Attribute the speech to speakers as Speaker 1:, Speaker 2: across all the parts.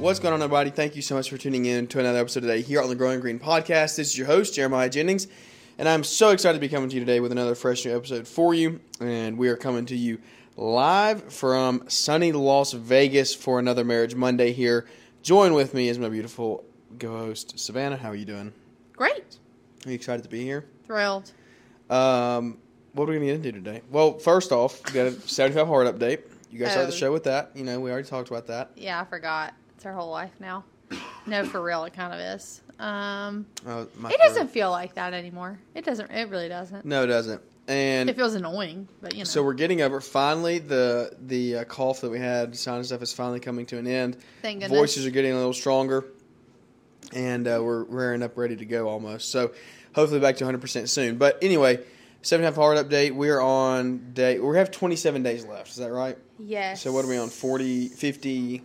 Speaker 1: What's going on, everybody? Thank you so much for tuning in to another episode today here on the Growing Green Podcast. This is your host, Jeremiah Jennings, and I'm so excited to be coming to you today with another fresh new episode for you. And we are coming to you live from sunny Las Vegas for another Marriage Monday here. Join with me is my beautiful co-host, Savannah. How are you doing?
Speaker 2: Great.
Speaker 1: Are you excited to be here?
Speaker 2: Thrilled.
Speaker 1: Um, what are we going to get into today? Well, first off, we got a 75 hard update. You guys start the
Speaker 2: Oh.
Speaker 1: show with that. You know, we already talked about that.
Speaker 2: Yeah, I forgot. It's our whole life now. No, for real, it kind of is. Um,
Speaker 1: Uh, my
Speaker 2: it doesn't feel like that anymore. It doesn't. It really doesn't.
Speaker 1: No, it doesn't. And
Speaker 2: It feels annoying, but you know.
Speaker 1: So we're getting over. Finally, the the uh, cough that we had, sinus stuff, is finally coming to an end.
Speaker 2: Thank goodness.
Speaker 1: Voices are getting a little stronger, and uh, we're rearing up, ready to go almost. So hopefully back to 100 percent soon. But anyway, seven and a half hard update. We're on day. We have 27 days left. Is that right?
Speaker 2: Yes.
Speaker 1: So what are we on? 40, 50?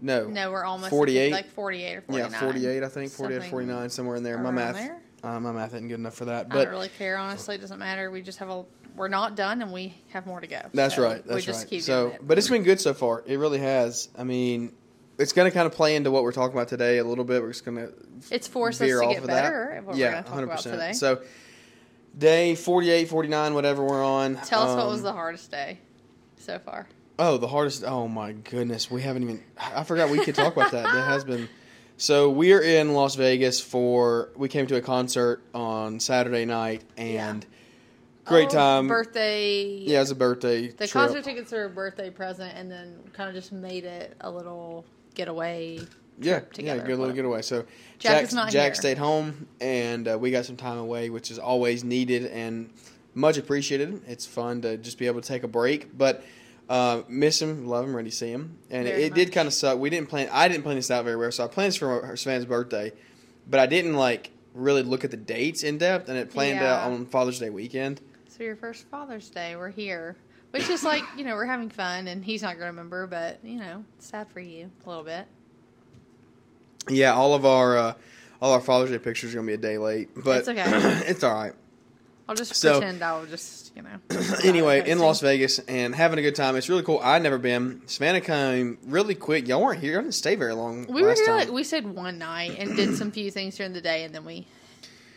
Speaker 1: No.
Speaker 2: No, we're almost
Speaker 1: 48?
Speaker 2: like forty-eight or forty-nine.
Speaker 1: Yeah, 48. I think 48 or 49 somewhere in there. My math.
Speaker 2: there.
Speaker 1: Uh, my math isn't good enough for that.
Speaker 2: I
Speaker 1: But
Speaker 2: don't really care. Honestly, it doesn't matter. We just have a. We're not done, and we have more to go.
Speaker 1: That's
Speaker 2: So
Speaker 1: right. That's
Speaker 2: we just
Speaker 1: right.
Speaker 2: keep
Speaker 1: so,
Speaker 2: it.
Speaker 1: but it's been good so far. It really has. I mean, it's going to kind of play into what we're talking about today a little bit. We're just going to
Speaker 2: It's forced us to get
Speaker 1: of
Speaker 2: better.
Speaker 1: that.
Speaker 2: At what
Speaker 1: yeah,
Speaker 2: we're going to talk about today.
Speaker 1: So, day 48, 49, whatever we're on.
Speaker 2: Tell us what was
Speaker 1: um,
Speaker 2: the hardest day so far.
Speaker 1: Oh, the hardest. Oh my goodness, we haven't even. I forgot we could talk about that. That has been. So we're in Las Vegas for. We came to a concert on Saturday night and great
Speaker 2: Oh,
Speaker 1: time.
Speaker 2: Birthday.
Speaker 1: Yeah, it was a birthday.
Speaker 2: The
Speaker 1: trip.
Speaker 2: concert tickets are a birthday present, and then kind of just made it a little getaway.
Speaker 1: Yeah,
Speaker 2: trip
Speaker 1: yeah,
Speaker 2: together,
Speaker 1: good little getaway. So
Speaker 2: Jack
Speaker 1: Jack,
Speaker 2: is not
Speaker 1: Jack stayed home, and uh, we got some time away, which is always needed and much appreciated. It's fun to just be able to take a break, but uh, miss him, love him, ready to see him, and
Speaker 2: Very
Speaker 1: it, did kind of suck. We didn't plan. I didn't plan this out very well, so I planned this for her Savannah's birthday, but I didn't like really look at the dates in depth, and it planned
Speaker 2: Yeah.
Speaker 1: out on Father's Day weekend.
Speaker 2: So your first Father's Day, we're here, which is like you know we're having fun, and he's not going to remember, but you know it's sad for you a little bit.
Speaker 1: Yeah, all of our uh, all our Father's Day pictures are gonna be a day late, but
Speaker 2: It's okay.
Speaker 1: it's all right.
Speaker 2: I'll just
Speaker 1: So-
Speaker 2: pretend I'll just you know.
Speaker 1: anyway, in Las. Vegas and having a good time. It's really cool. I'd never been. Savannah came really quick. Y'all weren't here. Y'all didn't stay very long.
Speaker 2: We were here.
Speaker 1: time.
Speaker 2: Like, we stayed one night and did some few things during the day, and then we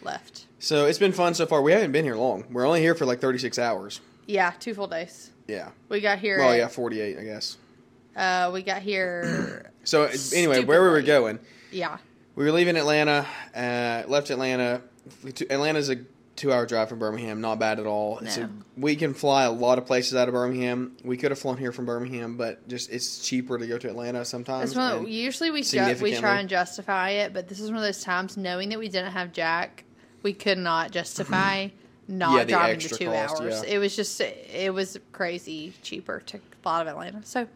Speaker 2: left.
Speaker 1: so it's been fun so far. We haven't been here long. We're only here for like 36 hours.
Speaker 2: Yeah, two full days.
Speaker 1: Yeah.
Speaker 2: We got here.
Speaker 1: Well,
Speaker 2: at-
Speaker 1: yeah, 48, I guess.
Speaker 2: Uh, we got here.
Speaker 1: So anyway, where we were going,
Speaker 2: yeah.
Speaker 1: we were leaving Atlanta. Uh, left Atlanta. Atlanta's a two-hour drive from Birmingham. Not bad at all. A, we can fly a lot of places out of Birmingham. We could have flown here from Birmingham, but just it's cheaper to go to Atlanta sometimes.
Speaker 2: One. usually we ju- we try and justify it, but this is one of those times knowing that we didn't have Jack, we could not justify not
Speaker 1: Yeah, the
Speaker 2: driving the
Speaker 1: extra
Speaker 2: two
Speaker 1: cost,
Speaker 2: hours.
Speaker 1: yeah.
Speaker 2: It was just it was crazy cheaper to fly to Atlanta. So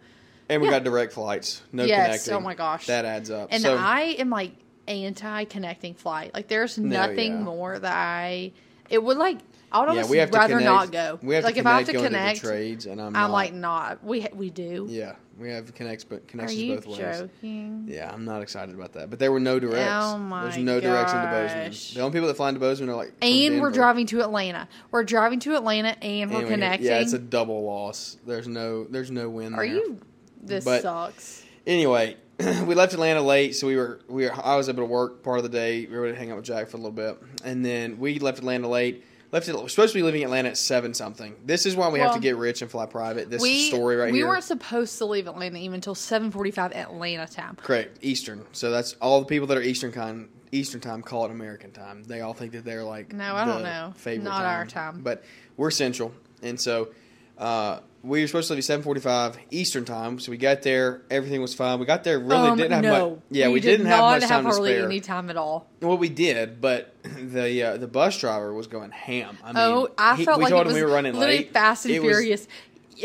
Speaker 1: And we
Speaker 2: Yeah.
Speaker 1: got direct flights. No
Speaker 2: Yes,
Speaker 1: connecting.
Speaker 2: oh my gosh.
Speaker 1: That adds up.
Speaker 2: and
Speaker 1: so,
Speaker 2: I am like anti connecting flight. Like there's
Speaker 1: No,
Speaker 2: nothing
Speaker 1: yeah.
Speaker 2: more that I it would like. I would
Speaker 1: yeah,
Speaker 2: almost
Speaker 1: have
Speaker 2: rather not go.
Speaker 1: We have
Speaker 2: like
Speaker 1: to
Speaker 2: if I have to connect,
Speaker 1: trades, and I'm,
Speaker 2: I'm
Speaker 1: not,
Speaker 2: like not. We we do.
Speaker 1: yeah, we have connects, but
Speaker 2: Are
Speaker 1: connections
Speaker 2: you
Speaker 1: both ways.
Speaker 2: joking?
Speaker 1: Yeah, I'm not excited about that. But there were no directs.
Speaker 2: Oh my
Speaker 1: There's no directs into. Bozeman. The only people that fly into Bozeman are like.
Speaker 2: And we're driving to Atlanta. We're driving to Atlanta and we're
Speaker 1: And we-
Speaker 2: connecting.
Speaker 1: Yeah, it's a double loss. There's no, there's no win.
Speaker 2: Are
Speaker 1: there.
Speaker 2: you? This
Speaker 1: But-
Speaker 2: sucks.
Speaker 1: Anyway, we left Atlanta late, so we were we were, I was able to work part of the day. We were able to hang out with Jack for a little bit, and then we left Atlanta late. Left it. We're supposed to be leaving Atlanta at seven something. This is why we have to get rich and fly private. This
Speaker 2: we
Speaker 1: story right
Speaker 2: we
Speaker 1: here.
Speaker 2: We weren't supposed to leave Atlanta even until 7:45 Atlanta time.
Speaker 1: Correct, Eastern. So that's all the people that are Eastern kind Eastern time call it American time. They all think that they're like
Speaker 2: No, I don't know.
Speaker 1: Favorite
Speaker 2: Not our time.
Speaker 1: but we're Central, and so uh, we were supposed to leave at seven forty five Eastern time. So we got there, everything was fine. We got there, really
Speaker 2: Um,
Speaker 1: didn't have
Speaker 2: no,
Speaker 1: much. Yeah, we,
Speaker 2: did
Speaker 1: didn't have much time to
Speaker 2: hardly
Speaker 1: spare.
Speaker 2: any time at all.
Speaker 1: Well, we did, but the uh, the bus driver was going ham. I mean,
Speaker 2: oh, I
Speaker 1: he-
Speaker 2: felt
Speaker 1: we
Speaker 2: like
Speaker 1: told
Speaker 2: it
Speaker 1: him
Speaker 2: was
Speaker 1: we were running
Speaker 2: literally
Speaker 1: late.
Speaker 2: Fast and
Speaker 1: It was-
Speaker 2: Furious.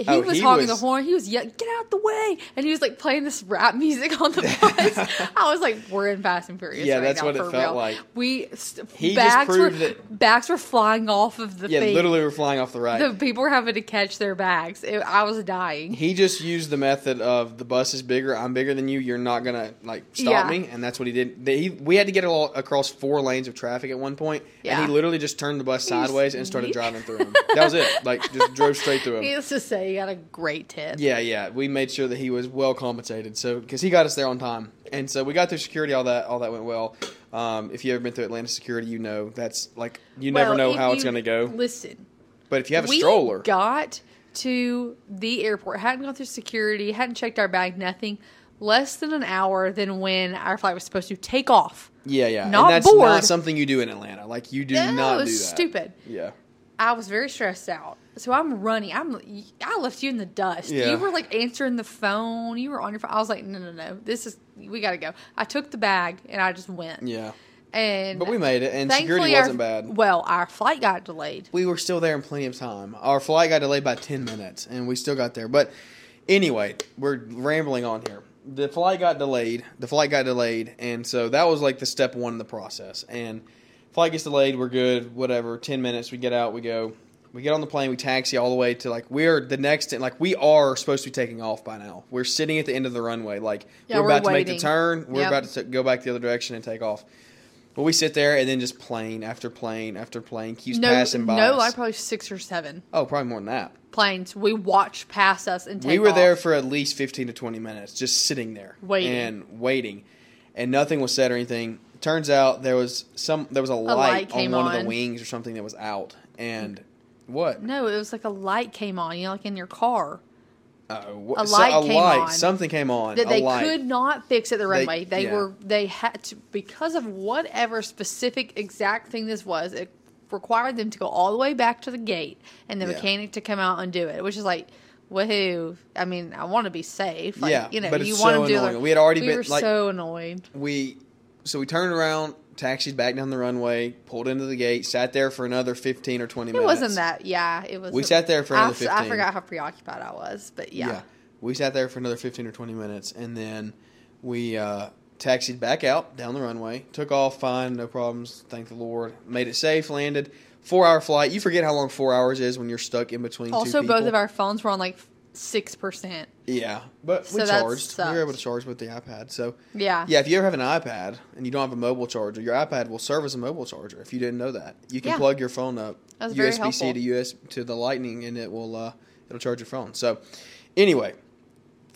Speaker 2: Oh, he
Speaker 1: Oh,
Speaker 2: was
Speaker 1: he
Speaker 2: hogging
Speaker 1: was-
Speaker 2: the horn. He was yelling, "Get out the way!" And he was like playing this rap music on the bus. I was like, "We're in Fast and Furious."
Speaker 1: Yeah,
Speaker 2: right
Speaker 1: that's
Speaker 2: now,
Speaker 1: what it
Speaker 2: for
Speaker 1: felt
Speaker 2: real.
Speaker 1: like.
Speaker 2: We
Speaker 1: He just
Speaker 2: bags were
Speaker 1: that-
Speaker 2: bags were flying off of the
Speaker 1: Yeah,
Speaker 2: thing.
Speaker 1: literally, we're flying off the right.
Speaker 2: The people were having to catch their bags. It, I was dying.
Speaker 1: he just used the method of the bus is bigger, I'm bigger than you, you're not gonna like stop
Speaker 2: Yeah.
Speaker 1: me, and that's what he did. He, we had to get all, across four lanes of traffic at one point,
Speaker 2: Yeah.
Speaker 1: and he literally just turned the bus sideways and started driving through them. That was it. Like just drove straight through them.
Speaker 2: Needless to say, he got a great tip.
Speaker 1: Yeah, yeah. We made sure that he was well compensated, so because he got us there on time, and so we got through security. All that, all that went well. Um, if you ever been through Atlanta security, you know that's like you never know how it's going to go.
Speaker 2: Listen,
Speaker 1: But if you have a
Speaker 2: we
Speaker 1: stroller,
Speaker 2: got to the airport, hadn't gone through security, hadn't checked our bag, nothing. Less than an hour than when our flight was supposed to take off.
Speaker 1: yeah, yeah,
Speaker 2: not
Speaker 1: and that's not something you do in Atlanta. Like you do
Speaker 2: No,
Speaker 1: not
Speaker 2: it
Speaker 1: do
Speaker 2: was
Speaker 1: that.
Speaker 2: stupid.
Speaker 1: Yeah,
Speaker 2: I was very stressed out. So I'm running. I'm. I left you in the dust.
Speaker 1: Yeah.
Speaker 2: You were like answering the phone. You were on your phone. I was like, no, no, no. This is. We got to go. I took the bag and I just went.
Speaker 1: yeah.
Speaker 2: And
Speaker 1: But we made it, and security
Speaker 2: our-
Speaker 1: wasn't bad.
Speaker 2: Well, our flight got delayed.
Speaker 1: we were still there in plenty of time. Our flight got delayed by 10 minutes, and we still got there. But anyway, we're rambling on here. The flight got delayed. The flight got delayed, and so that was like the step one in the process. And flight gets delayed, we're good, whatever. 10 minutes, we get out, we go. We get on the plane, we taxi all the way to like we're the next like we are supposed to be taking off by now. We're sitting at the end of the runway, like
Speaker 2: Yeah,
Speaker 1: we're,
Speaker 2: we're
Speaker 1: about to make the turn. We're
Speaker 2: Yep.
Speaker 1: about to t- go back the other direction and take off. But we sit there and then just plane after plane after plane keeps
Speaker 2: No,
Speaker 1: passing by.
Speaker 2: no,
Speaker 1: us.
Speaker 2: like probably six or seven.
Speaker 1: Oh, probably more than that.
Speaker 2: planes. We watched past us and take
Speaker 1: we were there for at least 15 to 20 minutes, just sitting there.
Speaker 2: Waiting.
Speaker 1: And waiting. And nothing was said or anything. Turns out there was some there was a light,
Speaker 2: light
Speaker 1: on one of the wings or something that was out. And what?
Speaker 2: No, it was like a light came on. You know, like in your car
Speaker 1: Uh,
Speaker 2: A
Speaker 1: so-
Speaker 2: light
Speaker 1: a
Speaker 2: came
Speaker 1: light.
Speaker 2: on.
Speaker 1: Something came on.
Speaker 2: that they
Speaker 1: light.
Speaker 2: could not fix at the runway. They,
Speaker 1: yeah.
Speaker 2: were they had to because of whatever specific exact thing this was. It required them to go all the way back to the gate and the
Speaker 1: Yeah.
Speaker 2: mechanic to come out and do it, which is like. Woohoo! I mean, I want to be safe. Like,
Speaker 1: Yeah,
Speaker 2: you know,
Speaker 1: but
Speaker 2: you
Speaker 1: it's
Speaker 2: want
Speaker 1: so
Speaker 2: to do.
Speaker 1: annoying.
Speaker 2: Like,
Speaker 1: We had already
Speaker 2: we
Speaker 1: been-
Speaker 2: were
Speaker 1: like-
Speaker 2: so annoyed.
Speaker 1: we so we turned around, taxied back down the runway, pulled into the gate, sat there for another 15 or 20
Speaker 2: It
Speaker 1: minutes.
Speaker 2: It wasn't that. Yeah, it was.
Speaker 1: We sat there for another
Speaker 2: I, I forgot how preoccupied I was, but yeah. yeah.
Speaker 1: We sat there for another 15 or 20 minutes, and then we uh, taxied back out down the runway, took off fine, no problems, thank the Lord. Made it safe, landed. Four hour flight. You forget how long four hours is when you're stuck in between two
Speaker 2: Also, both of our phones were on like six percent.
Speaker 1: Yeah, but we
Speaker 2: that
Speaker 1: charged. We were able to charge with the iPad. So,
Speaker 2: Yeah.
Speaker 1: yeah, if you ever have an iPad and you don't have a mobile charger, your iPad will serve as a mobile charger. If you didn't know that, you can
Speaker 2: Yeah.
Speaker 1: plug your phone up
Speaker 2: That's very
Speaker 1: USB C
Speaker 2: helpful.
Speaker 1: to US to the Lightning, and it will uh, it'll charge your phone. So, anyway,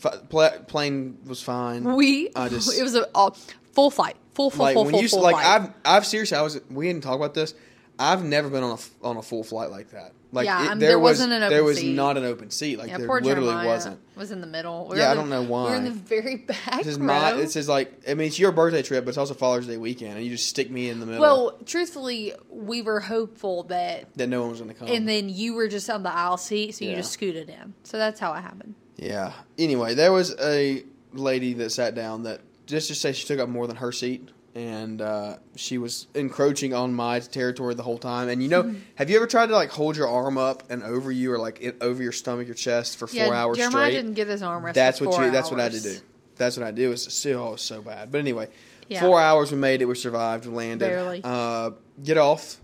Speaker 1: f- pla- plane was fine.
Speaker 2: We
Speaker 1: I just-
Speaker 2: it was a, a full flight, full full
Speaker 1: like
Speaker 2: full
Speaker 1: when
Speaker 2: full,
Speaker 1: you
Speaker 2: full
Speaker 1: like
Speaker 2: flight.
Speaker 1: I've I've seriously I was we didn't talk about this. I've never been on a on a full flight like that. Like
Speaker 2: Yeah,
Speaker 1: it-
Speaker 2: um,
Speaker 1: there,
Speaker 2: there
Speaker 1: was
Speaker 2: wasn't an
Speaker 1: there
Speaker 2: open
Speaker 1: was
Speaker 2: seat.
Speaker 1: not an open seat. Like
Speaker 2: yeah,
Speaker 1: there literally
Speaker 2: Jeremiah
Speaker 1: wasn't.
Speaker 2: Was in the middle. We
Speaker 1: Yeah, I don't
Speaker 2: the-
Speaker 1: know why.
Speaker 2: We were in the very back
Speaker 1: This is
Speaker 2: row.
Speaker 1: my. This is like. I mean, it's your birthday trip, but it's also Father's Day weekend, and you just stick me in the middle.
Speaker 2: well, truthfully, we were hopeful that,
Speaker 1: that no one was going to come.
Speaker 2: and then you were just on the aisle seat, so you
Speaker 1: Yeah.
Speaker 2: just scooted in. So that's how it happened.
Speaker 1: yeah. Anyway, there was a lady that sat down that just to say she took up more than her seat, and uh, she was encroaching on my territory the whole time. And you know,
Speaker 2: Mm-hmm.
Speaker 1: have you ever tried to like hold your arm up and over you, or like it, over your stomach, your chest for four hours
Speaker 2: Jeremiah
Speaker 1: straight?
Speaker 2: didn't get his arm rest.
Speaker 1: That's what you. That's what I had to do. That's what I do. It's still oh, so bad. But anyway,
Speaker 2: Yeah.
Speaker 1: four hours we made it. We survived. We landed.
Speaker 2: Barely.
Speaker 1: Uh, get off.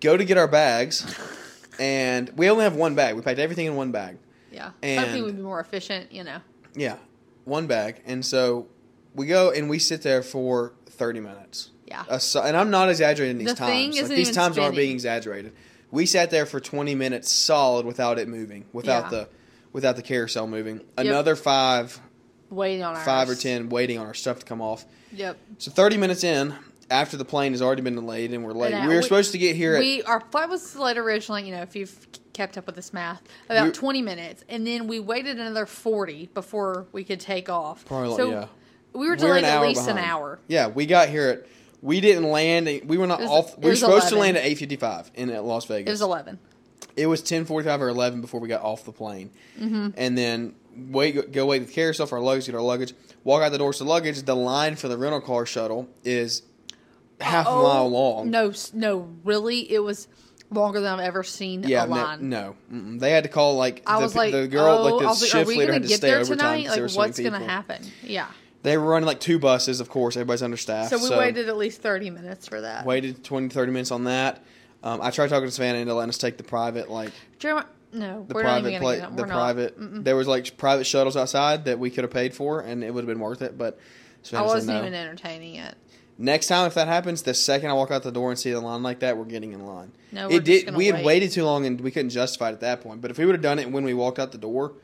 Speaker 1: Go to get our bags, and we only have one bag. We packed everything in one bag.
Speaker 2: Yeah,
Speaker 1: And-
Speaker 2: hopefully we'd be more efficient. You know.
Speaker 1: Yeah, one bag. And so we go and we sit there for thirty minutes.
Speaker 2: Yeah.
Speaker 1: And I'm not exaggerating these
Speaker 2: The thing
Speaker 1: times. Like, these times aren't being exaggerated. We sat there for 20 minutes solid without it moving, without
Speaker 2: Yeah.
Speaker 1: the without the carousel moving. Another five
Speaker 2: Waiting on ours.
Speaker 1: five or ten waiting on our stuff to come off.
Speaker 2: Yep.
Speaker 1: So thirty minutes in, after the plane has already been delayed and we're late,
Speaker 2: And, uh,
Speaker 1: we were
Speaker 2: we-
Speaker 1: supposed to get here at
Speaker 2: We our flight was delayed originally. You know, if you've kept up with this math, about
Speaker 1: We-
Speaker 2: twenty minutes, and then we waited another forty before we could take off.
Speaker 1: Probably
Speaker 2: so
Speaker 1: yeah.
Speaker 2: We were delayed at least an hour.
Speaker 1: Yeah, we got here at we didn't land. We were not
Speaker 2: was-
Speaker 1: off. We were supposed to land at eight fifty five in at Las Vegas.
Speaker 2: It was eleven.
Speaker 1: It was ten forty five or eleven before we got off the plane,
Speaker 2: Mm-hmm.
Speaker 1: and then wait, go wait with the carousel for our luggage, get our luggage, walk out the doors to luggage. The line for the rental car shuttle is half a mile long.
Speaker 2: Oh, No, no, really, it was. longer than I've ever seen
Speaker 1: Yeah,
Speaker 2: a
Speaker 1: no, no. They had to call like
Speaker 2: I
Speaker 1: the,
Speaker 2: was like,
Speaker 1: the girl,
Speaker 2: oh,
Speaker 1: like the
Speaker 2: like,
Speaker 1: shift leader
Speaker 2: gonna
Speaker 1: had to stay overtime.
Speaker 2: tonight?
Speaker 1: 'cause there were
Speaker 2: Like, what's gonna happen? Yeah.
Speaker 1: They were running like two buses, of course. Everybody's understaffed.
Speaker 2: So we waited at least thirty minutes for that.
Speaker 1: waited 20, 30 minutes on that. Um, I tried talking to Savannah into letting us take the private, like
Speaker 2: Jeremiah, no,
Speaker 1: the
Speaker 2: not
Speaker 1: private
Speaker 2: gonna
Speaker 1: play,
Speaker 2: get
Speaker 1: the
Speaker 2: We're
Speaker 1: private.
Speaker 2: Mm-mm.
Speaker 1: There was like private shuttles outside that we could have paid for, and it would have been worth it. But
Speaker 2: I
Speaker 1: Savannah said
Speaker 2: wasn't
Speaker 1: no.
Speaker 2: even entertaining it.
Speaker 1: Next time, if that happens, the second I walk out the door and see the line like that, we're getting in line.
Speaker 2: No, we're
Speaker 1: it did. We had
Speaker 2: wait.
Speaker 1: waited too long, and we couldn't justify it at that point. But if we would have done it when we walked out the door,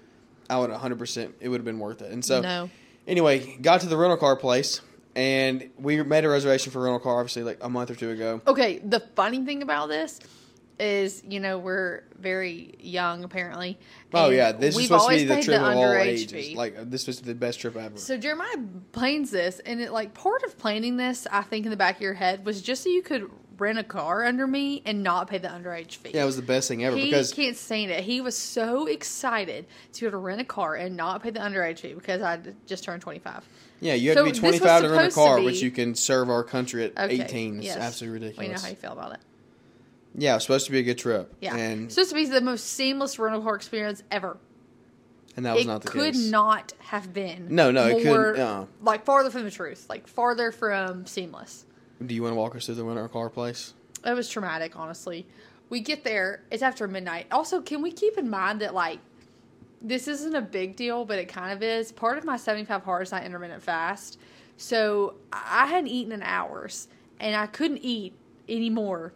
Speaker 1: I would 100. percent It would have been worth it. And so,
Speaker 2: no.
Speaker 1: Anyway, got to the rental car place, and we made a reservation for a rental car, obviously, like a month or two ago.
Speaker 2: Okay, the funny thing about this is, you know, we're very young apparently.
Speaker 1: Oh yeah, this is supposed to be the trip of all ages.
Speaker 2: fee.
Speaker 1: Like this was the best trip ever.
Speaker 2: So Jeremiah plans this, and it like part of planning this, I think, in the back of your head was just so you could rent a car under me and not pay the underage fee.
Speaker 1: yeah, it was the best thing ever
Speaker 2: he
Speaker 1: because
Speaker 2: can't stand it. He was so excited to be able to rent a car and not pay the underage fee because I just turned twenty five.
Speaker 1: yeah, you have
Speaker 2: So
Speaker 1: to be twenty five to rent a car, but you can serve our country at
Speaker 2: Okay,
Speaker 1: eighteen. It's
Speaker 2: yes.
Speaker 1: absolutely ridiculous.
Speaker 2: We know how you feel about it.
Speaker 1: yeah, it was supposed to be a good trip.
Speaker 2: Yeah,
Speaker 1: and
Speaker 2: it's supposed to be the most seamless rental car experience ever.
Speaker 1: and that was
Speaker 2: it
Speaker 1: not the case.
Speaker 2: It could
Speaker 1: case.
Speaker 2: not have been.
Speaker 1: No, no, it couldn't, uh.
Speaker 2: Like farther from the truth, like farther from seamless.
Speaker 1: Do you want to walk us through the rental car place?
Speaker 2: It was traumatic, honestly. We get there, it's after midnight. Also, can we keep in mind that like this isn't a big deal, but it kind of is. Part of my 75 hard is not intermittent fast. So I hadn't eaten in hours and I couldn't eat anymore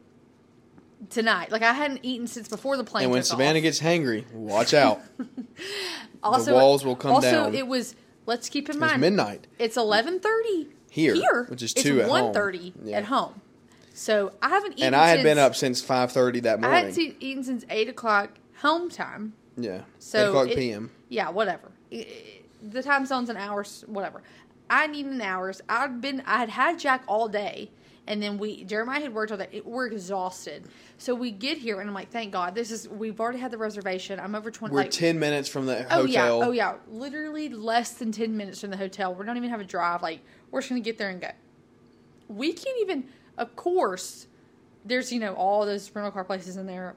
Speaker 2: tonight. Like I hadn't eaten since before the plane.
Speaker 1: and when Savannah
Speaker 2: off.
Speaker 1: gets hangry, watch out.
Speaker 2: also, the
Speaker 1: walls will come
Speaker 2: also,
Speaker 1: down.
Speaker 2: it was let's keep in mind
Speaker 1: midnight.
Speaker 2: It's 11:30
Speaker 1: Here,
Speaker 2: Here,
Speaker 1: which is
Speaker 2: it's
Speaker 1: 2 at home.
Speaker 2: 1:30
Speaker 1: Yeah.
Speaker 2: at home. So I haven't eaten.
Speaker 1: And I had
Speaker 2: since,
Speaker 1: been up since five thirty that morning.
Speaker 2: I hadn't eaten since eight o'clock home time.
Speaker 1: yeah,
Speaker 2: So
Speaker 1: eight o'clock
Speaker 2: it-
Speaker 1: p.m.
Speaker 2: Yeah, whatever. I- I- The time zones and hours, whatever. I needed an hours. I'd been, I had had Jack all day, and then we Jeremiah had worked all day. We're exhausted, so we get here, and I'm like, thank God, this is. We've already had the reservation. I'm over twenty.
Speaker 1: We're
Speaker 2: like,
Speaker 1: ten minutes from the hotel.
Speaker 2: Oh yeah, oh yeah, literally less than ten minutes from the hotel. We don't even have a drive. Like we're just gonna get there and go. We can't even. Of course, there's you know all those rental car places in there.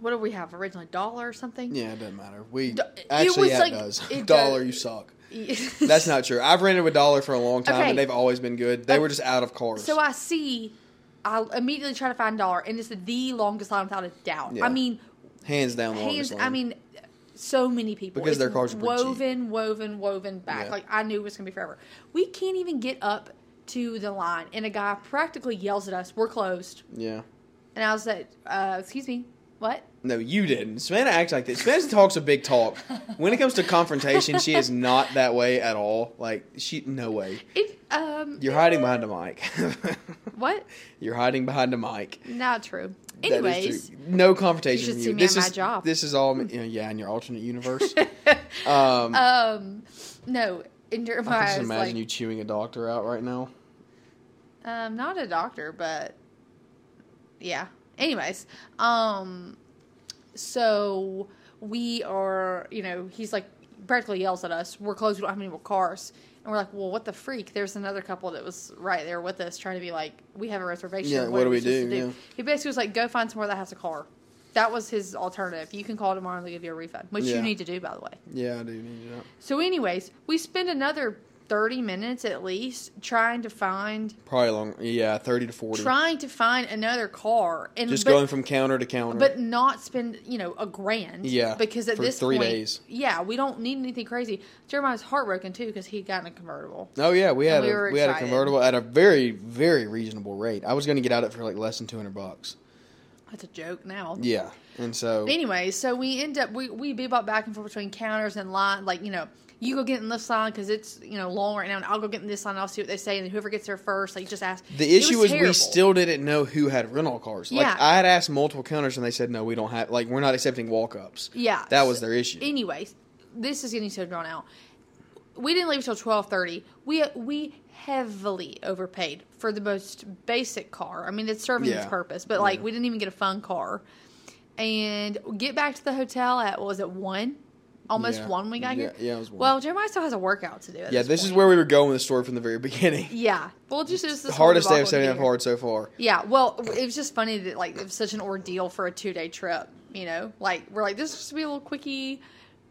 Speaker 2: What do we have originally? Dollar or something?
Speaker 1: Yeah, it doesn't matter. We
Speaker 2: D- it
Speaker 1: actually
Speaker 2: was
Speaker 1: yeah,
Speaker 2: like-
Speaker 1: it does.
Speaker 2: it
Speaker 1: dollar,
Speaker 2: does.
Speaker 1: you suck.
Speaker 2: That's
Speaker 1: not true. I've rented with Dollar for a long time,
Speaker 2: Okay.
Speaker 1: and they've always been good. They were just out of cars.
Speaker 2: So I see. I immediately try to find dollar, and it's the longest line without a doubt.
Speaker 1: Yeah.
Speaker 2: I mean,
Speaker 1: hands down, the
Speaker 2: hands.
Speaker 1: longest
Speaker 2: I mean, so many people
Speaker 1: Because
Speaker 2: It's
Speaker 1: their cars are pretty cheap.
Speaker 2: woven, woven, woven back.
Speaker 1: Yeah.
Speaker 2: Like I knew it was gonna be forever. We can't even get up to the line, and a guy practically yells at us, "We're closed."
Speaker 1: yeah.
Speaker 2: And I was like, uh, "Excuse me, what?"
Speaker 1: No, you didn't. Savannah acts like this. Savannah talks a big talk. When it comes to confrontation, she is not that way at all. Like she, no way.
Speaker 2: It um.
Speaker 1: You're hiding behind a mic.
Speaker 2: What?
Speaker 1: You're hiding behind a mic.
Speaker 2: Not true. Anyways,
Speaker 1: true. no confrontation.
Speaker 2: You should see
Speaker 1: you.
Speaker 2: me
Speaker 1: this
Speaker 2: at my
Speaker 1: is,
Speaker 2: job.
Speaker 1: This is all, you know, yeah, in your alternate universe. um,
Speaker 2: um, no. In your.
Speaker 1: I can just imagine
Speaker 2: like,
Speaker 1: you chewing a doctor out right now.
Speaker 2: Um, not a doctor, but yeah. Anyways, um, so we are, you know, he's like practically yells at us. We're closed. We don't have any more cars. And we're like, well, what the freak? There's another couple that was right there with us, trying to be like, we have a reservation.
Speaker 1: Yeah, what
Speaker 2: are
Speaker 1: do we
Speaker 2: supposed
Speaker 1: do? Yeah.
Speaker 2: He basically was like, go find somewhere that has a car. That was his alternative. You can call tomorrow and they'll give you a refund, which
Speaker 1: Yeah.
Speaker 2: you need to do, by the way.
Speaker 1: Yeah, I do need to.
Speaker 2: So, anyways, we spend another 30 minutes at least trying to find
Speaker 1: Probably long. Yeah, thirty to forty.
Speaker 2: trying to find another car and
Speaker 1: just
Speaker 2: but,
Speaker 1: going from counter to counter.
Speaker 2: but not spend you know a grand
Speaker 1: Yeah,
Speaker 2: because at this
Speaker 1: three
Speaker 2: point
Speaker 1: days.
Speaker 2: yeah we don't need anything crazy jeremiah's heartbroken too because he got in a convertible
Speaker 1: oh yeah, we had
Speaker 2: we
Speaker 1: a we had a convertible at a very very reasonable rate. I was going to get out it for like less than two hundred bucks.
Speaker 2: that's a joke now
Speaker 1: Yeah, and so
Speaker 2: anyway so we end up we, we bebop back and forth between counters and line like you know you go get in this line because it's you know long right now and i'll go get in this line and i'll see what they say and whoever gets there first like just ask
Speaker 1: the
Speaker 2: It
Speaker 1: issue was, we still didn't know who had rental cars. Like
Speaker 2: Yeah.
Speaker 1: I had asked multiple counters and they said no, we don't have. Like we're not accepting walk ups.
Speaker 2: Yeah,
Speaker 1: that was their issue.
Speaker 2: Anyways, this is getting so drawn out. We didn't leave until twelve thirty. We we heavily overpaid for the most basic car. I mean, it's serving its purpose, but like
Speaker 1: Yeah.
Speaker 2: we didn't even get a fun car. And get back to the hotel at what was it one? Almost
Speaker 1: Yeah.
Speaker 2: one we got
Speaker 1: Yeah,
Speaker 2: here.
Speaker 1: yeah, it was one.
Speaker 2: Well, Jeremiah still has a workout to do.
Speaker 1: Yeah,
Speaker 2: this
Speaker 1: this is where we were going with the story from the very beginning.
Speaker 2: Yeah, well, just it was
Speaker 1: The hardest day of setting up hard so far.
Speaker 2: Yeah, well, it was just funny that like it was such an ordeal for a two day trip. You know, like we're like this is just be a little quickie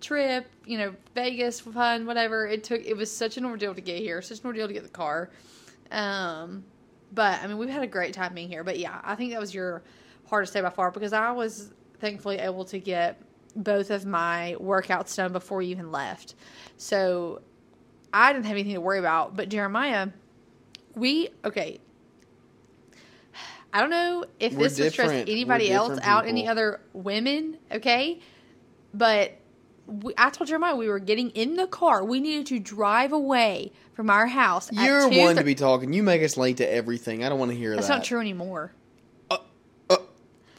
Speaker 2: trip. You know, Vegas fun, whatever. It took. It was such an ordeal to get here. Such an ordeal to get the car. Um, but I mean, we've had a great time being here. But yeah, I think that was your hardest day by far because I was thankfully able to get both of my workouts done before you even left. So I didn't have anything to worry about. But Jeremiah, we okay. I don't know if
Speaker 1: We're
Speaker 2: this would stress anybody else
Speaker 1: different
Speaker 2: out, any other women, okay? But we, I told Jeremiah we were getting in the car. We needed to drive away from our house.
Speaker 1: You're
Speaker 2: 2
Speaker 1: one to be talking. You make us late to everything. I don't want to hear
Speaker 2: That's
Speaker 1: that.
Speaker 2: not true anymore.
Speaker 1: Uh, uh,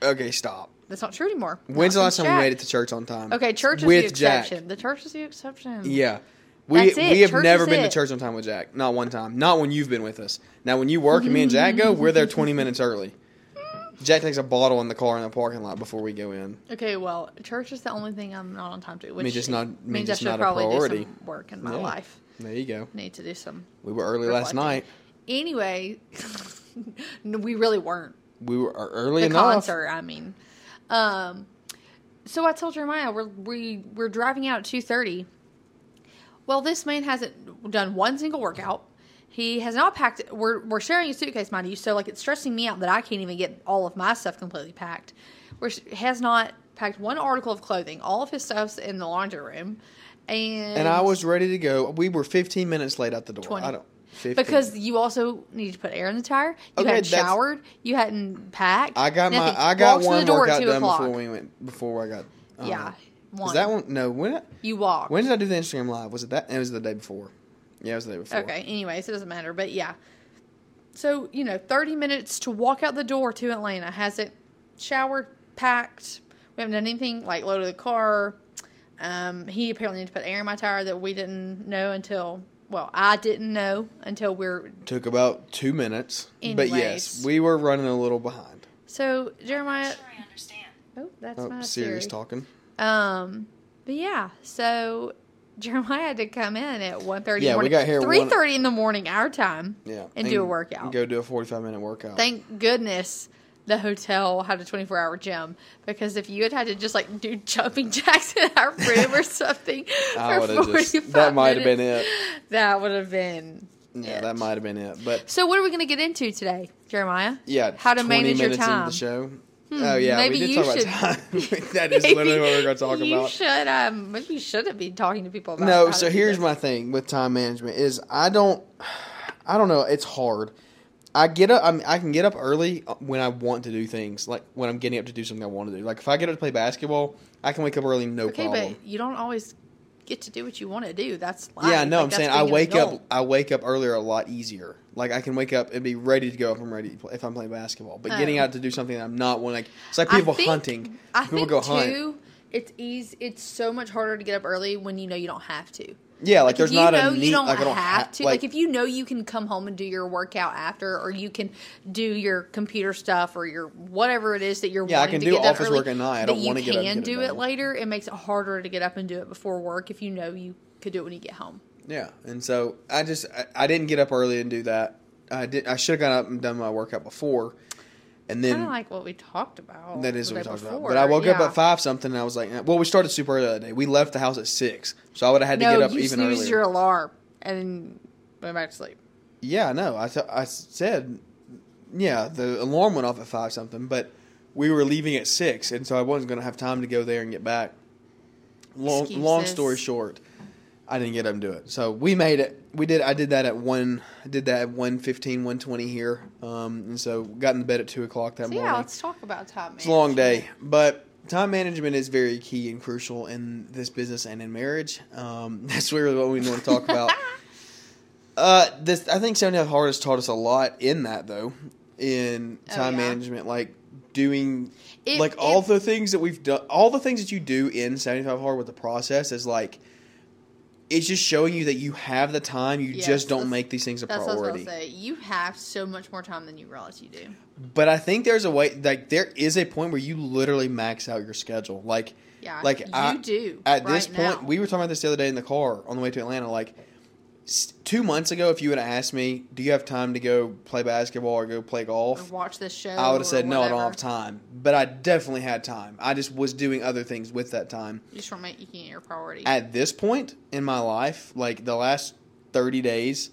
Speaker 1: okay, stop.
Speaker 2: That's not true anymore.
Speaker 1: When's the last time we made it to church on time?
Speaker 2: Okay, church is
Speaker 1: with
Speaker 2: the
Speaker 1: Jack.
Speaker 2: exception. The church is the exception.
Speaker 1: Yeah. We,
Speaker 2: That's it.
Speaker 1: we have
Speaker 2: Church
Speaker 1: never
Speaker 2: is
Speaker 1: been
Speaker 2: it.
Speaker 1: to church on time with Jack. Not one time. Not when you've been with us. Now, when you work and me and Jack go, we're there 20 minutes early. Jack takes a bottle in the car in the parking lot before we go in.
Speaker 2: Okay, well, church is the only thing I'm not on time to. Which
Speaker 1: just not- mean,
Speaker 2: means
Speaker 1: just
Speaker 2: I should
Speaker 1: not a
Speaker 2: probably
Speaker 1: priority.
Speaker 2: do some work in my
Speaker 1: Yeah.
Speaker 2: life.
Speaker 1: There you go.
Speaker 2: Need to do some.
Speaker 1: We were early last
Speaker 2: reflecting.
Speaker 1: night.
Speaker 2: Anyway, no, we really weren't.
Speaker 1: We were early
Speaker 2: the
Speaker 1: enough.
Speaker 2: concert. I mean, um, so I told Jeremiah we're we we're driving out at two thirty. Well, this man hasn't done one single workout. He has not packed. We're we're sharing a suitcase, mind you. So like it's stressing me out that I can't even get all of my stuff completely packed. We're has not packed one article of clothing. All of his stuff's in the laundry room, and
Speaker 1: And I was ready to go. We were 15 minutes late out the door.
Speaker 2: 20.
Speaker 1: I don't. 15.
Speaker 2: because you also need to put air in the tire. You
Speaker 1: Okay,
Speaker 2: hadn't showered. You hadn't packed.
Speaker 1: I got my. I got
Speaker 2: Walked
Speaker 1: one
Speaker 2: the door
Speaker 1: workout done
Speaker 2: o'clock.
Speaker 1: before we went before I got. uh,
Speaker 2: Yeah,
Speaker 1: Was that one? No. When
Speaker 2: You walked.
Speaker 1: when did I do the Instagram live? Was it that? It was the day before. Yeah, it was the day before.
Speaker 2: Okay. Anyways, it doesn't matter. But yeah. So you know, thirty minutes to walk out the door to Atlanta. Has it showered, packed? We haven't done anything like loaded the car. Um, he apparently needed to put air in my tire that we didn't know until. Well, I didn't know until we're.
Speaker 1: Took about two minutes, but yes, we were running a little behind.
Speaker 2: So Jeremiah.
Speaker 3: Sure, I understand.
Speaker 2: Oh, that's
Speaker 1: Oh,
Speaker 2: my
Speaker 1: serious
Speaker 2: Siri.
Speaker 1: talking.
Speaker 2: Um, but yeah, so Jeremiah had to come in at 1.30
Speaker 1: Yeah, we got here at
Speaker 2: three
Speaker 1: one-
Speaker 2: thirty in the morning our time.
Speaker 1: Yeah,
Speaker 2: and, do a workout.
Speaker 1: Go do a forty-five minute workout.
Speaker 2: Thank goodness the hotel had a twenty four hour gym because if you had had to just like do jumping jacks in our room or something for
Speaker 1: would have
Speaker 2: forty
Speaker 1: just. That might have been it.
Speaker 2: That would have been.
Speaker 1: Yeah,
Speaker 2: it.
Speaker 1: that might have been it. But
Speaker 2: So what are we going to get into today, Jeremiah?
Speaker 1: yeah,
Speaker 2: How to manage your time. Hmm,
Speaker 1: the show. oh yeah,
Speaker 2: maybe
Speaker 1: we did
Speaker 2: you
Speaker 1: talk
Speaker 2: should-
Speaker 1: about time. that is literally what we're going to talk
Speaker 2: you
Speaker 1: about.
Speaker 2: should um maybe you shouldn't be talking to people about
Speaker 1: No, so here's my thing with time management is I don't I don't know, it's hard. I get up I mean, I can get up early uh, when I want to do things, like when I'm getting up to do something I want to do. Like if I get up to play basketball, I can wake up early no
Speaker 2: Okay,
Speaker 1: problem.
Speaker 2: but you don't always get to do what you want to do. That's
Speaker 1: Yeah,
Speaker 2: life.
Speaker 1: no,
Speaker 2: Like,
Speaker 1: I'm saying I wake up. I wake up earlier a lot easier. Like I can wake up and be ready to go if I'm ready to play, if I'm playing basketball. But getting
Speaker 2: Oh.
Speaker 1: out to do something that I'm not when like it's like people
Speaker 2: think-
Speaker 1: hunting.
Speaker 2: I
Speaker 1: people
Speaker 2: think
Speaker 1: go hunt.
Speaker 2: too. It's easy. It's so much harder to get up early when you know you don't have to.
Speaker 1: Yeah, like,
Speaker 2: if
Speaker 1: there's
Speaker 2: you
Speaker 1: not
Speaker 2: know
Speaker 1: a neat
Speaker 2: you don't
Speaker 1: like I don't
Speaker 2: have
Speaker 1: ha-
Speaker 2: to. Like, if you know you can come home and do your workout after, or you can do your computer stuff, or your whatever it is that you're
Speaker 1: Yeah, I can
Speaker 2: to
Speaker 1: do office
Speaker 2: early,
Speaker 1: work at night. I don't
Speaker 2: you
Speaker 1: wanna get up and
Speaker 2: can
Speaker 1: it
Speaker 2: do it later. It makes it harder to get up and do it before work if you know you could do it when you get home.
Speaker 1: Yeah, and so I just I, I didn't get up early and do that. I did. I should have got up and done my workout before, and
Speaker 2: Kind
Speaker 1: then
Speaker 2: of like what we talked about.
Speaker 1: that is what we talked about. But I woke up at five something, and I was like, eh, well, we started super early that day. We left the house at six, so I would have had to get up
Speaker 2: you
Speaker 1: even earlier.
Speaker 2: your alarm and went back to sleep.
Speaker 1: Yeah, no, I th- I said, yeah, the alarm went off at five something, but we were leaving at six, and so I wasn't going to have time to go there and get back. Long, long story short, I didn't get up and do it. So we made it. We did. I did that at one. I did that at one fifteen, one twenty here. Um, and so got in bed at two o'clock that
Speaker 2: So
Speaker 1: morning.
Speaker 2: yeah, let's talk about time.
Speaker 1: It's a long day, but time management is very key and crucial in this business and in marriage. Um, that's really what we want to talk about. uh, this I think seventy five hard has taught us a lot in that though, in
Speaker 2: Oh,
Speaker 1: time
Speaker 2: yeah.
Speaker 1: management, like doing
Speaker 2: It-
Speaker 1: like all
Speaker 2: it-
Speaker 1: the things that we've done, all the things that you do in seventy five hard with the process is like it's just showing you that you have the time. You
Speaker 2: Yes,
Speaker 1: just don't make these things a
Speaker 2: That's what I was
Speaker 1: priority.
Speaker 2: say. You have so much more time than you realize you do.
Speaker 1: But I think there's a way, like there is a point where you literally max out your schedule. Like,
Speaker 2: Yeah,
Speaker 1: like
Speaker 2: you
Speaker 1: I,
Speaker 2: do
Speaker 1: At
Speaker 2: right
Speaker 1: this point,
Speaker 2: now.
Speaker 1: we were talking about this the other day in the car on the way to Atlanta. Like two months ago, if you would have asked me, "Do you have time to go play basketball or go play
Speaker 2: Or
Speaker 1: golf?"
Speaker 2: watch this show.
Speaker 1: I would have said, "No, I don't have time." But I definitely had time. I just was doing other things with that time.
Speaker 2: You just weren't making it your priority.
Speaker 1: At this point in my life, like the last thirty days.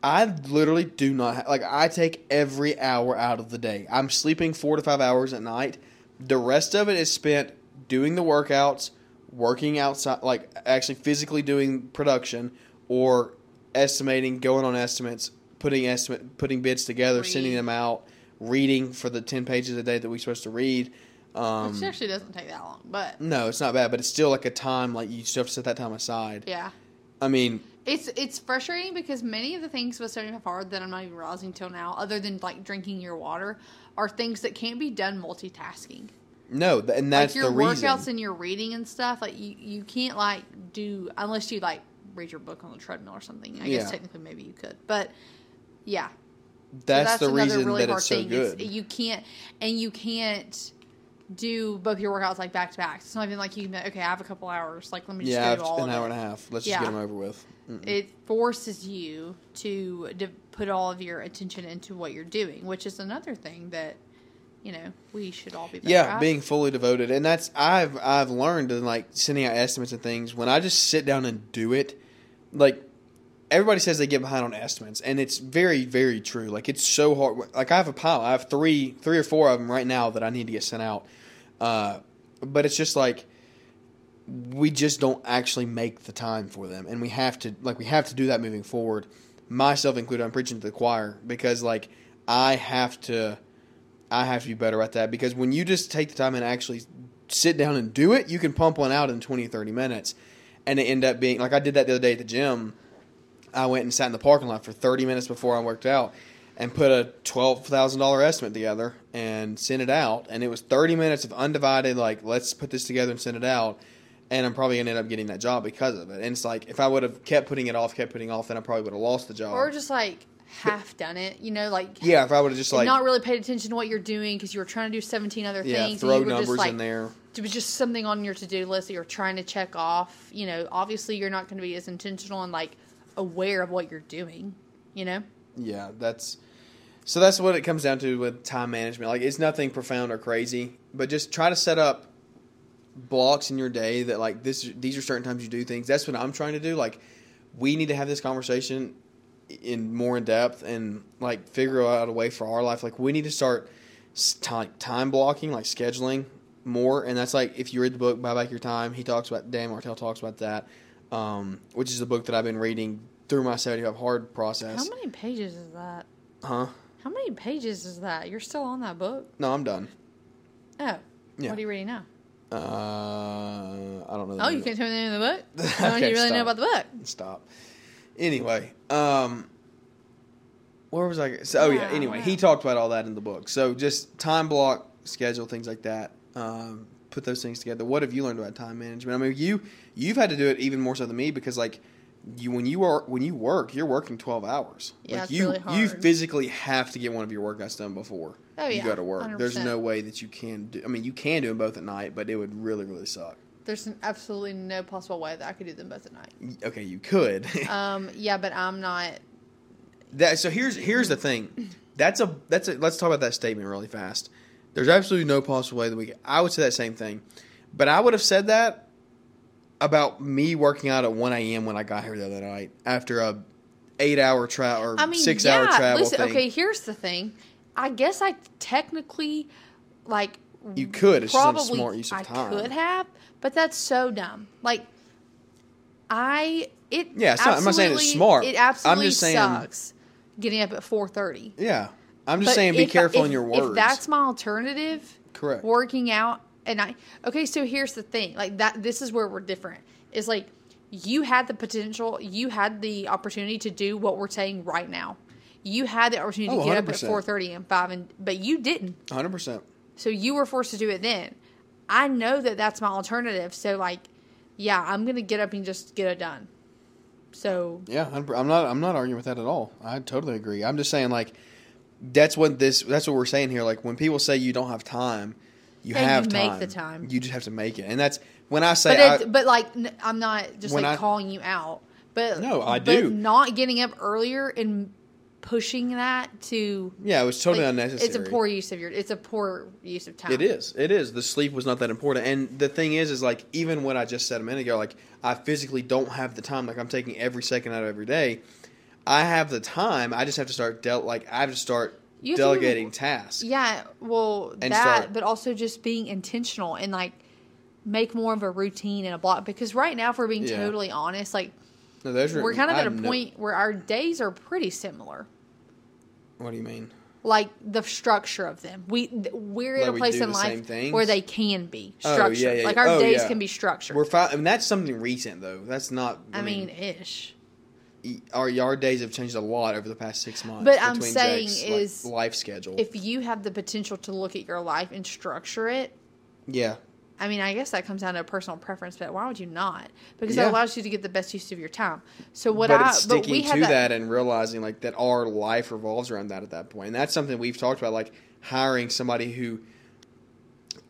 Speaker 1: I literally do not ha- like. I take every hour out of the day. I'm sleeping four to five hours at night. The rest of it is spent doing the workouts, working outside, like actually physically doing production, or estimating, going on estimates, putting estimate, putting bids together, sending them out, reading for the ten pages a day that we're supposed to read. Um,
Speaker 2: Which actually doesn't take that long, but
Speaker 1: no, it's not bad, but it's still like a time. Like you still have to set that time aside.
Speaker 2: yeah.
Speaker 1: I mean,
Speaker 2: It's it's frustrating because many of the things with 75 hard that I'm not even realizing till now, other than like drinking your water, are things that can't be done multitasking.
Speaker 1: no, and that's
Speaker 2: like your
Speaker 1: the reason.
Speaker 2: workouts and your reading and stuff, like you, you can't like do unless you like read your book on the treadmill or something. I
Speaker 1: Yeah.
Speaker 2: guess technically maybe you could, but yeah, So
Speaker 1: that's, the reason that it's so good.
Speaker 2: It's, you can't, and you can't do both your workouts like back to back. It's not even like you can. Okay, I have a couple hours. Like let me just
Speaker 1: yeah,
Speaker 2: do all
Speaker 1: an hour
Speaker 2: it.
Speaker 1: and a half. Let's
Speaker 2: Yeah.
Speaker 1: just get them over with. Mm.
Speaker 2: It forces you to put all of your attention into what you're doing, which is another thing that you know we should all be. Better
Speaker 1: Yeah,
Speaker 2: at.
Speaker 1: being fully devoted, and that's I've I've learned in like sending out estimates and things. When I just sit down and do it, like everybody says they get behind on estimates, and it's very very true. Like it's so hard. Like I have a pile. I have three three or four of them right now that I need to get sent out. Uh, but it's just like we just don't actually make the time for them, and we have to like we have to do that moving forward. Myself included, I'm preaching to the choir because like I have to. I have to be better at that because when you just take the time and actually sit down and do it, you can pump one out in 20, 30 minutes. And it ended up being like I did that the other day at the gym. I went and sat in the parking lot for 30 minutes before I worked out and put a $12,000 estimate together and sent it out. And it was 30 minutes of undivided, like, let's put this together and send it out. And I'm probably going to end up getting that job because of it. And it's like, if I would have kept putting it off, kept putting it off, then I probably would have lost the job.
Speaker 2: or just like half done it. You know, like
Speaker 1: yeah, if I would have just like,
Speaker 2: not really paid attention to what you're doing because you were trying to do 17 other
Speaker 1: yeah,
Speaker 2: things.
Speaker 1: throw
Speaker 2: and you were
Speaker 1: numbers
Speaker 2: just like,
Speaker 1: in there.
Speaker 2: It was just something on your to do list that you're trying to check off. You know, obviously you're not going to be as intentional and like aware of what you're doing. You know,
Speaker 1: Yeah, that's so that's what it comes down to with time management. Like it's nothing profound or crazy, but just try to set up blocks in your day that like this these are certain times you do things. That's what I'm trying to do. Like we need to have this conversation in more in depth and like figure out a way for our life. Like we need to start time time blocking, like scheduling more. And that's like if you read the book Buy Back Your Time, he talks about Dan Martell talks about that, um, which is the book that I've been reading through my 75 hard process.
Speaker 2: how many pages is that?
Speaker 1: Huh?
Speaker 2: How many pages is that? You're still on that book?
Speaker 1: No, I'm done.
Speaker 2: Oh,
Speaker 1: Yeah.
Speaker 2: what are you reading now?
Speaker 1: Uh, I don't know. the
Speaker 2: Oh, you can't tell me the name of the book. How
Speaker 1: Okay,
Speaker 2: you really know about the book?
Speaker 1: Stop. Anyway, um, where was I? So, oh yeah.
Speaker 2: Wow,
Speaker 1: Anyway,
Speaker 2: wow.
Speaker 1: he talked about all that in the book. So just time block, schedule things like that. Um, put those things together. What have you learned about time management? I mean, you you've had to do it even more so than me because like you when you are when you work, you're working twelve hours.
Speaker 2: Yeah,
Speaker 1: like you
Speaker 2: really
Speaker 1: you physically have to get one of your workouts done before
Speaker 2: Oh,
Speaker 1: you
Speaker 2: yeah,
Speaker 1: go to work. There's
Speaker 2: 100%.
Speaker 1: no way that you can do. I mean, you can do them both at night, but it would really really suck.
Speaker 2: There's absolutely no possible way that I could do them both at night.
Speaker 1: Okay, you could.
Speaker 2: Um, yeah, but I'm not.
Speaker 1: that so here's here's the thing. That's a that's a let's talk about that statement really fast. There's absolutely no possible way that we could, I would say that same thing. But I would have said that about me working out at 1 a.m. when I got here the other night after a eight hour travel or
Speaker 2: I mean,
Speaker 1: six
Speaker 2: yeah.
Speaker 1: hour travel
Speaker 2: listen,
Speaker 1: thing.
Speaker 2: okay. Here's the thing. I guess I technically, like,
Speaker 1: You could. It's just a
Speaker 2: probably
Speaker 1: smart use of
Speaker 2: I
Speaker 1: time.
Speaker 2: could have, but that's so dumb. Like, I it.
Speaker 1: Yeah, it's not- I'm not saying it's smart.
Speaker 2: It
Speaker 1: I'm
Speaker 2: absolutely
Speaker 1: just saying-
Speaker 2: sucks. Getting up at four thirty.
Speaker 1: Yeah, I'm just saying be careful in your words.
Speaker 2: If that's my alternative,
Speaker 1: Correct.
Speaker 2: Working out and I okay. So here's the thing. Like that. This is where we're different. Is like you had the potential. You had the opportunity to do what we're saying right now. You had the opportunity
Speaker 1: Oh,
Speaker 2: to get up at four thirty and five, and but you didn't.
Speaker 1: 100. percent
Speaker 2: So you were forced to do it then. I know that that's my alternative. So like, yeah, I'm gonna get up and just get it done. So
Speaker 1: Yeah, I'm not. I'm not arguing with that at all. I totally agree. I'm just saying, like, that's what this. That's what we're saying here. Like, when people say you don't have time, you
Speaker 2: And you
Speaker 1: have
Speaker 2: make the time.
Speaker 1: You just have to make it, and that's when I say.
Speaker 2: but
Speaker 1: I,
Speaker 2: but like I'm not just like
Speaker 1: I-
Speaker 2: calling you out. But
Speaker 1: No, I do.
Speaker 2: Not getting up earlier and pushing that to
Speaker 1: yeah, it was totally
Speaker 2: like,
Speaker 1: unnecessary.
Speaker 2: It's a poor use of your. It's a poor use of time.
Speaker 1: It is. It is. The sleep was not that important. And the thing is, is like even what I just said a minute ago, like I physically don't have the time. Like I'm taking every second out of every day. I have the time. I just have to start del- like I have to start
Speaker 2: You have to
Speaker 1: delegating tasks.
Speaker 2: Yeah, well, that,
Speaker 1: start-
Speaker 2: but also just being intentional and like make more of a routine and a block. Because right now, if we're being
Speaker 1: Yeah.
Speaker 2: totally honest, like
Speaker 1: No, are,
Speaker 2: we're kind of
Speaker 1: I
Speaker 2: at a
Speaker 1: have no-
Speaker 2: point where our days are pretty similar.
Speaker 1: what do you mean?
Speaker 2: Like the structure of them, we we're
Speaker 1: Like
Speaker 2: at a place in life where they can be
Speaker 1: Oh, yeah,
Speaker 2: structured.
Speaker 1: yeah,
Speaker 2: like our
Speaker 1: Oh,
Speaker 2: days
Speaker 1: yeah.
Speaker 2: can be structured.
Speaker 1: We're fi- I mean, that's something recent though. That's not.
Speaker 2: I mean, ish.
Speaker 1: Our our days have changed a lot over the past six months.
Speaker 2: But I'm saying
Speaker 1: like,
Speaker 2: is
Speaker 1: life schedule.
Speaker 2: If you have the potential to look at your life and structure it,
Speaker 1: yeah,
Speaker 2: I mean, I guess that comes down to a personal preference, but why would you not? Because
Speaker 1: Yeah.
Speaker 2: that allows you to get the best use of your time. So what
Speaker 1: but
Speaker 2: I
Speaker 1: it's
Speaker 2: but we
Speaker 1: to that.
Speaker 2: that,
Speaker 1: and realizing like that our life revolves around that at that point. and that's something we've talked about, like hiring somebody who.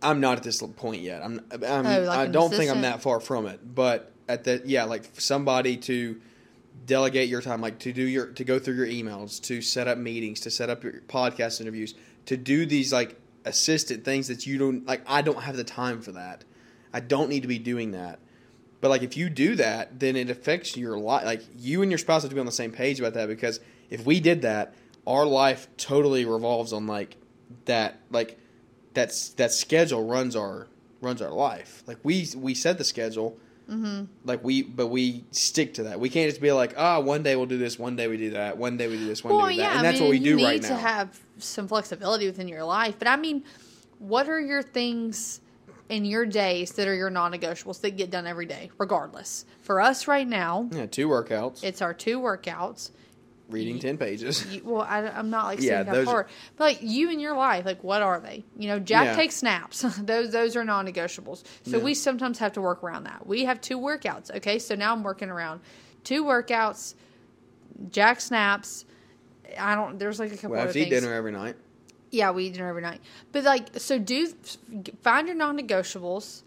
Speaker 1: I'm not at this point yet. I'm. I'm
Speaker 2: Oh, like
Speaker 1: I don't think I'm that far from it. But at the yeah, like somebody to delegate your time, like to do your to go through your emails, to set up meetings, to set up your podcast interviews, to do these like assistant things that you don't like. I don't have the time for that. I don't need to be doing that. But like if you do that, then it affects your life. Like you and your spouse have to be on the same page about that because if we did that, our life totally revolves on like that. Like that's that schedule runs our runs our life. Like we we set the schedule. Mm-hmm. Like we, but we stick to that. We can't just be like, ah, one day we'll do this, one day we do that, one day we do this, one
Speaker 2: well,
Speaker 1: day we do
Speaker 2: yeah,
Speaker 1: that, and
Speaker 2: I
Speaker 1: that's
Speaker 2: mean,
Speaker 1: what we
Speaker 2: you
Speaker 1: do
Speaker 2: need
Speaker 1: right
Speaker 2: to
Speaker 1: now.
Speaker 2: have some flexibility within your life. But I mean, what are your things in your days that are your non-negotiables that get done every day, regardless? For us right now,
Speaker 1: yeah, two workouts,
Speaker 2: it's our two workouts.
Speaker 1: Reading ten pages.
Speaker 2: You, well, I, am not like
Speaker 1: Yeah,
Speaker 2: saying that
Speaker 1: those are-
Speaker 2: hard, but like you and your life, like what are they? You know, Jack
Speaker 1: Yeah.
Speaker 2: takes snaps; those those are non-negotiables. So
Speaker 1: Yeah.
Speaker 2: we sometimes have to work around that. We have two workouts. Okay, so now I'm working around two workouts. Jack snaps. I don't. There's like a couple
Speaker 1: We have
Speaker 2: other
Speaker 1: to eat
Speaker 2: things.
Speaker 1: dinner every night.
Speaker 2: Yeah, we eat dinner every night. But like, so do find your non-negotiables,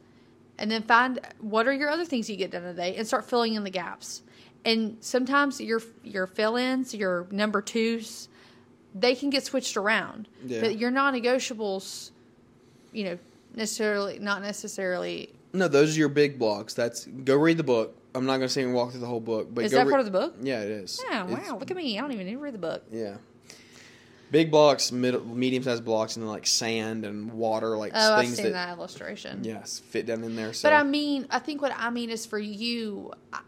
Speaker 2: and then find what are your other things you get done today, and start filling in the gaps. And sometimes your your fill-ins, your number twos, they can get switched around.
Speaker 1: Yeah.
Speaker 2: But your non-negotiables, you know, necessarily not necessarily.
Speaker 1: No, those are your big blocks. That's go read the book. I'm not going to say and walk through the whole book, but
Speaker 2: Is that
Speaker 1: re-
Speaker 2: part of the book?
Speaker 1: Yeah, it is.
Speaker 2: Oh
Speaker 1: It's-
Speaker 2: wow! Look at me! I don't even need to read the book.
Speaker 1: Yeah, big blocks, middle, medium sized blocks, and then like sand and water, like
Speaker 2: Oh, I've
Speaker 1: things
Speaker 2: seen
Speaker 1: that,
Speaker 2: that illustration.
Speaker 1: yes fit down in there. So
Speaker 2: But I mean, I think what I mean is for you, I,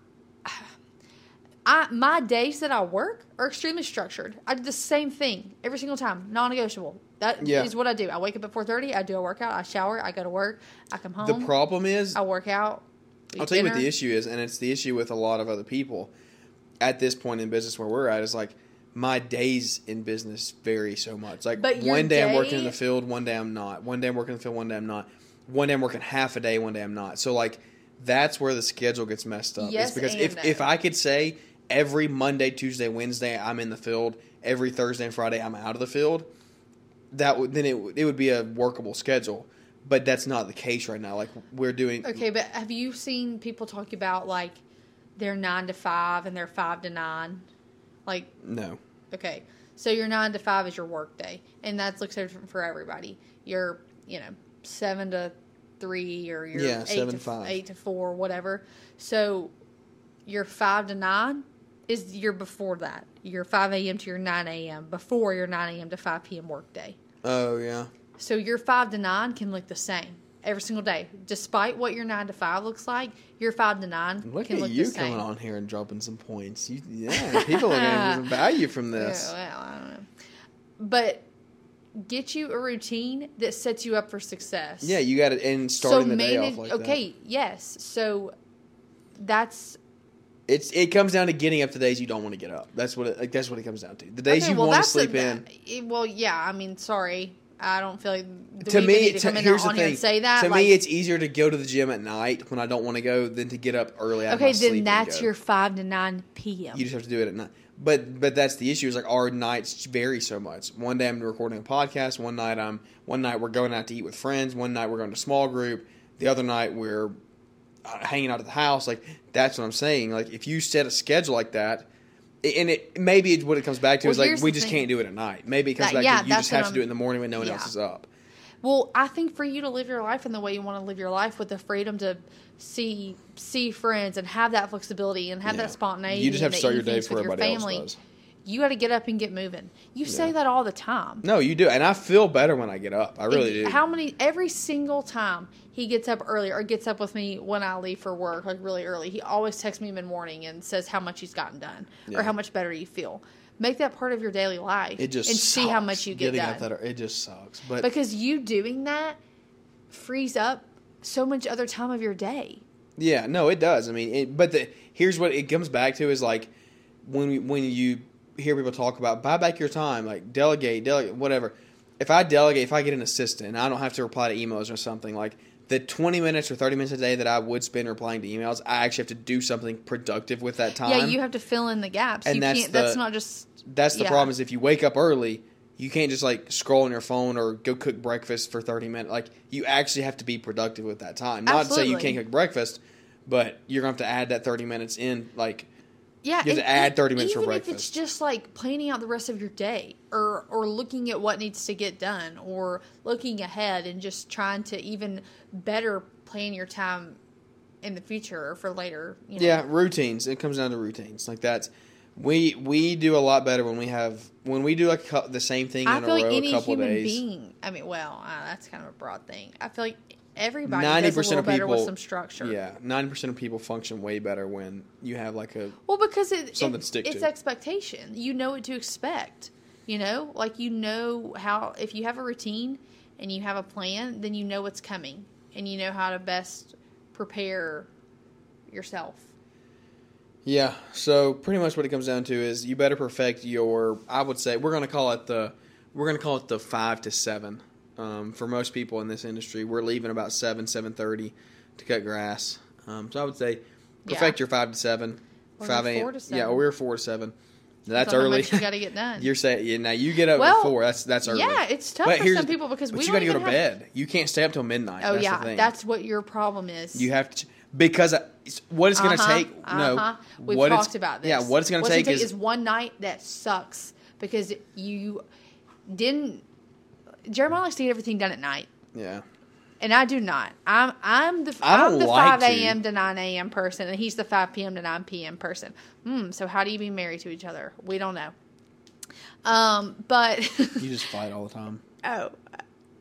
Speaker 2: I my days that I work are extremely structured. I do the same thing every single time, non-negotiable. That is
Speaker 1: Yeah.
Speaker 2: what I do. I wake up at four thirty. I do a workout. I shower. I go to work. I come home.
Speaker 1: the problem is,
Speaker 2: I work out.
Speaker 1: I'll tell you what the issue is, and it's the issue with a lot of other people at this point in business where we're at is like my days in business vary so much. Like one day, I'm working in the field, one day I'm not. One day I'm working in the field, one day I'm not. One day I'm working half a day, one day I'm not. So like that's where the schedule gets messed up.
Speaker 2: Yes
Speaker 1: it's because if
Speaker 2: no.
Speaker 1: if I could say every Monday, Tuesday, Wednesday I'm in the field, every Thursday and Friday I'm out of the field, that would then it would- it would be a workable schedule. But that's not the case right now. Like we're doing
Speaker 2: Okay, but have you seen people talk about like they're nine to five and they're five to nine? Like
Speaker 1: no.
Speaker 2: Okay. So your nine to five is your work day, and that looks different for everybody. Your, you know, seven to three, or your
Speaker 1: Yeah,
Speaker 2: eight
Speaker 1: seven
Speaker 2: to
Speaker 1: to five.
Speaker 2: eight to four, whatever. So your five to nine is your before that. Your five a.m. to your nine a.m. before your nine a.m. to five p.m. workday.
Speaker 1: Oh yeah.
Speaker 2: So your five to nine can look the same every single day, despite what your nine to five looks like. Your five to nine
Speaker 1: Look
Speaker 2: can
Speaker 1: at
Speaker 2: look
Speaker 1: you
Speaker 2: the same.
Speaker 1: coming on here and dropping some points. You, yeah, people are going to get some value from this.
Speaker 2: Yeah, well, I don't know. But get you a routine that sets you up for success.
Speaker 1: Yeah, you got to and starting the day off like that.
Speaker 2: okay, yes. So that's
Speaker 1: It's it comes down to getting up the days you don't want to get up. That's what it, like that's what it comes down to. The days
Speaker 2: okay,
Speaker 1: you
Speaker 2: well,
Speaker 1: want to sleep
Speaker 2: the-
Speaker 1: in.
Speaker 2: eh, Well, yeah. I mean, sorry. I don't feel like
Speaker 1: to me,
Speaker 2: need to
Speaker 1: to- here's the thing.
Speaker 2: say that.
Speaker 1: to
Speaker 2: like,
Speaker 1: me, it's easier to go to the gym at night when I don't want to go than to get up early. Out of my
Speaker 2: okay. Then that's your five to nine p.m.
Speaker 1: You just have to do it at night. But but that's the issue. Is like our nights vary so much. One day I'm recording a podcast. One night I'm one night we're going out to eat with friends. One night we're going to small group. The other night we're Uh, hanging out at the house. Like that's what I'm saying. Like if you set a schedule like that. And it maybe what it comes back to
Speaker 2: Well,
Speaker 1: is like we just
Speaker 2: thing.
Speaker 1: can't do it at night. Maybe it comes
Speaker 2: That-
Speaker 1: back
Speaker 2: yeah,
Speaker 1: to you just have
Speaker 2: what
Speaker 1: to do it in the morning when no one else is up.
Speaker 2: Well, I think for you to live your life in the way you want to live your life with the freedom to see see friends and have that flexibility and have
Speaker 1: Yeah.
Speaker 2: that spontaneity,
Speaker 1: You just have to start your day before
Speaker 2: with your
Speaker 1: everybody else
Speaker 2: family,
Speaker 1: does.
Speaker 2: You got to get up and get moving. You say that all the time.
Speaker 1: No, you do, and I feel better when I get up. I really
Speaker 2: And
Speaker 1: do.
Speaker 2: How many? Every single time he gets up early or gets up with me when I leave for work, like really early, he always texts me mid morning and says how much he's gotten done
Speaker 1: Yeah.
Speaker 2: or how much better you feel. Make that part of your daily life.
Speaker 1: it just
Speaker 2: and see how much you get
Speaker 1: getting
Speaker 2: done.
Speaker 1: up that it just sucks. But
Speaker 2: because you doing that frees up so much other time of your day.
Speaker 1: Yeah, no, it does. I mean, it, but the here's what it comes back to is like when we, when you hear people talk about buy back your time, like delegate, delegate, whatever. If I delegate, if I get an assistant, and I don't have to reply to emails or something like the 20 minutes or 30 minutes a day that I would spend replying to emails, I actually have to do something productive with that time.
Speaker 2: yeah, you have to fill in the gaps.
Speaker 1: And
Speaker 2: you
Speaker 1: that's
Speaker 2: can't. that's not just.
Speaker 1: That's the
Speaker 2: yeah.
Speaker 1: problem is if you wake up early, you can't just like scroll on your phone or go cook breakfast for 30 minutes. Like you actually have to be productive with that time. Not to say you can't cook breakfast, but you're going to have to add that 30 minutes in like
Speaker 2: Yeah,
Speaker 1: You have to add 30 minutes for
Speaker 2: even if it's just like planning out the rest of your day, or or looking at what needs to get done, or looking ahead and just trying to even better plan your time in the future or for later. You know?
Speaker 1: Yeah, routines. It comes down to routines. Like that's we we do a lot better when we have when we do like the same thing
Speaker 2: I
Speaker 1: in a row
Speaker 2: like any
Speaker 1: a couple
Speaker 2: human
Speaker 1: days.
Speaker 2: being. I mean, well, uh, that's kind of a broad thing. I feel like everybody
Speaker 1: Ninety
Speaker 2: does a
Speaker 1: of
Speaker 2: better
Speaker 1: people
Speaker 2: with some structure.
Speaker 1: Yeah, ninety percent of people function way better when you have like a
Speaker 2: Well, because it,
Speaker 1: Something
Speaker 2: it-
Speaker 1: stick
Speaker 2: it's
Speaker 1: to.
Speaker 2: expectation. You know what to expect. You know, like you know how if you have a routine and you have a plan, then you know what's coming and you know how to best prepare yourself.
Speaker 1: Yeah, so pretty much what it comes down to is you better perfect your. I would say we're going to call it the we're going to call it the five to seven. Um, for most people in this industry, we're leaving about seven seven thirty to cut grass. Um, so I would say perfect
Speaker 2: Yeah.
Speaker 1: your five to seven,
Speaker 2: Or
Speaker 1: five a.m. Yeah, or we're four to seven. That's
Speaker 2: Depends on how
Speaker 1: early.
Speaker 2: you got to get done.
Speaker 1: You're saying yeah, now you get up
Speaker 2: Well,
Speaker 1: at four. That's that's early.
Speaker 2: yeah, it's tough
Speaker 1: But
Speaker 2: for some people because
Speaker 1: but
Speaker 2: we
Speaker 1: you gotta go to
Speaker 2: even have-
Speaker 1: bed. You can't stay up till midnight.
Speaker 2: Oh
Speaker 1: that's
Speaker 2: yeah, that's what your problem is.
Speaker 1: you have to because what it's going to
Speaker 2: Uh-huh,
Speaker 1: take. No,
Speaker 2: uh-huh. We've
Speaker 1: what
Speaker 2: talked about this.
Speaker 1: Yeah, what it's going to take is
Speaker 2: one night that sucks because you didn't. Jeremiah likes to get everything done at night,
Speaker 1: yeah.
Speaker 2: and I do not. I'm I'm the
Speaker 1: I
Speaker 2: I'm the
Speaker 1: like
Speaker 2: five a.m. to nine a.m. person, and he's the five p.m. to nine p.m. person. Hmm. So how do you be married to each other? We don't know. Um, but
Speaker 1: You just fight all the time.
Speaker 2: oh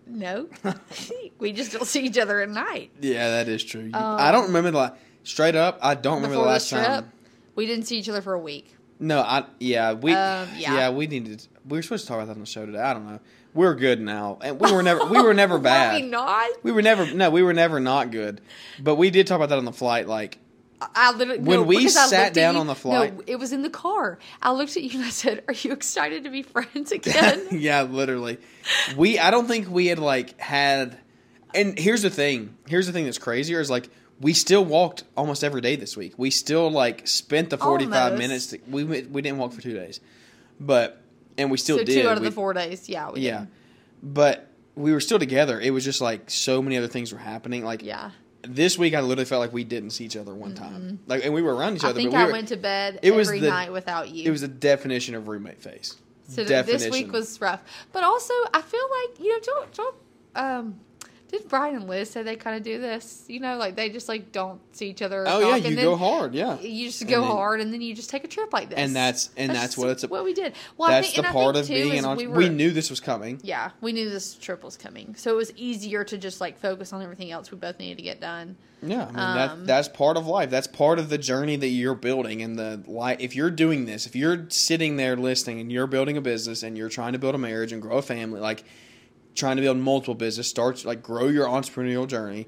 Speaker 2: no, we just don't see each other at night.
Speaker 1: Yeah, that is true. You- I don't remember the la- straight up. I don't remember the
Speaker 2: the
Speaker 1: last
Speaker 2: trip,
Speaker 1: time.
Speaker 2: we didn't see each other for a week.
Speaker 1: No, I yeah we
Speaker 2: Um, yeah.
Speaker 1: yeah. we needed. We were supposed to talk about that on the show today. I don't know. We're good now, and we were never we were never bad.
Speaker 2: Were we not?
Speaker 1: We were never no, we were never not good. But we did talk about that on the flight. Like
Speaker 2: I literally
Speaker 1: When
Speaker 2: no,
Speaker 1: we sat down
Speaker 2: you-
Speaker 1: on the flight-
Speaker 2: No, it was in the car. I looked at you and I said, "Are you excited to be friends again?"
Speaker 1: yeah, literally. We I don't think we had like had. And here's the thing. Here's the thing that's crazier is like we still walked almost every day this week. We still like spent the 45
Speaker 2: Almost.
Speaker 1: minutes. To, we we didn't walk for two days, but and we still
Speaker 2: so
Speaker 1: did.
Speaker 2: two out of
Speaker 1: We-
Speaker 2: the four days, yeah, we
Speaker 1: Yeah,
Speaker 2: did.
Speaker 1: but we were still together. It was just like so many other things were happening. Like
Speaker 2: yeah.
Speaker 1: this week, I literally felt like we didn't see each other one time. Like, and we were around each
Speaker 2: I
Speaker 1: other.
Speaker 2: think
Speaker 1: but we
Speaker 2: I
Speaker 1: were,
Speaker 2: went to bed
Speaker 1: it was
Speaker 2: every
Speaker 1: the-
Speaker 2: night without you.
Speaker 1: It was the definition of roommate face.
Speaker 2: so
Speaker 1: definition.
Speaker 2: this week was rough, but also I feel like you know, don't don't um. Did Brian and Liz say they kind of do this? You know, like they just like don't see each other.
Speaker 1: Oh yeah,
Speaker 2: and
Speaker 1: you go hard. Yeah,
Speaker 2: You just
Speaker 1: And
Speaker 2: go
Speaker 1: then-
Speaker 2: hard, and then you just take a trip like this.
Speaker 1: And that's- and that's
Speaker 2: just
Speaker 1: what it's a-
Speaker 2: what we did. Well, I
Speaker 1: That's
Speaker 2: think,
Speaker 1: the
Speaker 2: and
Speaker 1: part of being an
Speaker 2: we,
Speaker 1: entrepreneur.
Speaker 2: were,
Speaker 1: We, knew this was coming.
Speaker 2: Yeah, we knew this trip was coming, so it was easier to just like focus on everything else we both needed to get done.
Speaker 1: Yeah, I mean
Speaker 2: Um,
Speaker 1: that that's part of life. That's part of the journey that you're building and the life. If you're doing this, if you're sitting there listening and you're building a business and you're trying to build a marriage and grow a family, like trying to build multiple business, start like grow your entrepreneurial journey.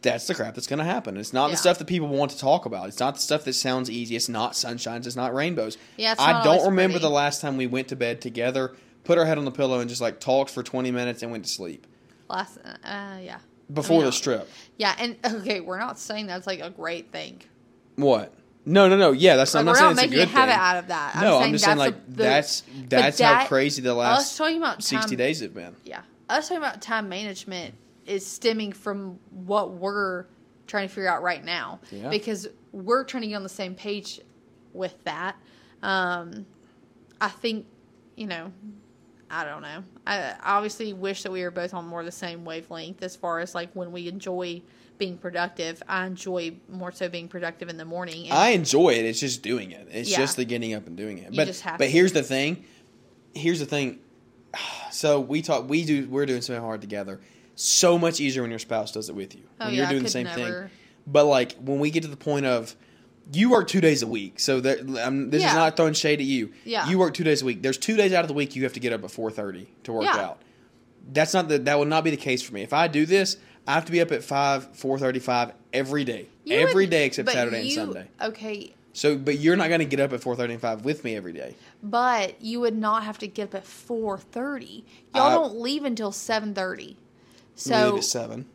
Speaker 1: That's the crap that's going to happen. It's not
Speaker 2: Yeah.
Speaker 1: the stuff that people want to talk about. It's not the stuff that sounds easy. It's not sunshines. It's not rainbows.
Speaker 2: Yeah, it's
Speaker 1: I don't remember
Speaker 2: pretty.
Speaker 1: the last time we went to bed together put our head on the pillow and just like talked for 20 minutes and went to sleep
Speaker 2: Last, uh, yeah,
Speaker 1: before
Speaker 2: I
Speaker 1: the strip.
Speaker 2: yeah, and okay, we're not saying that's like a great thing.
Speaker 1: What? No, no, no. Yeah, that's
Speaker 2: Like,
Speaker 1: I'm
Speaker 2: we're
Speaker 1: not saying
Speaker 2: not
Speaker 1: it's a good
Speaker 2: habit
Speaker 1: thing.
Speaker 2: out of that.
Speaker 1: no, I'm just saying like
Speaker 2: a- the-
Speaker 1: that's that's how crazy the last
Speaker 2: talking about
Speaker 1: 60
Speaker 2: time-
Speaker 1: days have been.
Speaker 2: Yeah. Us talking about time management is stemming from what we're trying to figure out right now.
Speaker 1: Yeah.
Speaker 2: Because we're trying to get on the same page with that. Um, I think, you know, I don't know. I I obviously wish that we were both on more the same wavelength as far as like when we enjoy being productive. I enjoy more so being productive in the morning. And
Speaker 1: I enjoy it. It's just doing it. It's
Speaker 2: Yeah.
Speaker 1: just the getting up and doing it.
Speaker 2: You
Speaker 1: but but
Speaker 2: to.
Speaker 1: here's the thing. Here's the thing. So we talk. We do. We're doing something hard together. So much easier when your spouse does it with you.
Speaker 2: Oh,
Speaker 1: when
Speaker 2: yeah,
Speaker 1: you're doing the same thing. But like when we get to the point of you work two days a week, so that um, this
Speaker 2: Yeah.
Speaker 1: is not throwing shade at you.
Speaker 2: Yeah.
Speaker 1: You work two days a week. There's two days out of the week you have to get up at four thirty to work
Speaker 2: Yeah.
Speaker 1: out. That's not the that would not be the case for me. If I do this, I have to be up at five, four thirty five every day.
Speaker 2: You
Speaker 1: every
Speaker 2: would-
Speaker 1: day except
Speaker 2: but
Speaker 1: Saturday
Speaker 2: you-
Speaker 1: and Sunday.
Speaker 2: Okay,
Speaker 1: So, but you're not going to get up at four thirty and five with me every day.
Speaker 2: But you would not have to get up at four thirty. Y'all
Speaker 1: Uh,
Speaker 2: don't leave until seven thirty.
Speaker 1: we
Speaker 2: So
Speaker 1: leave at seven.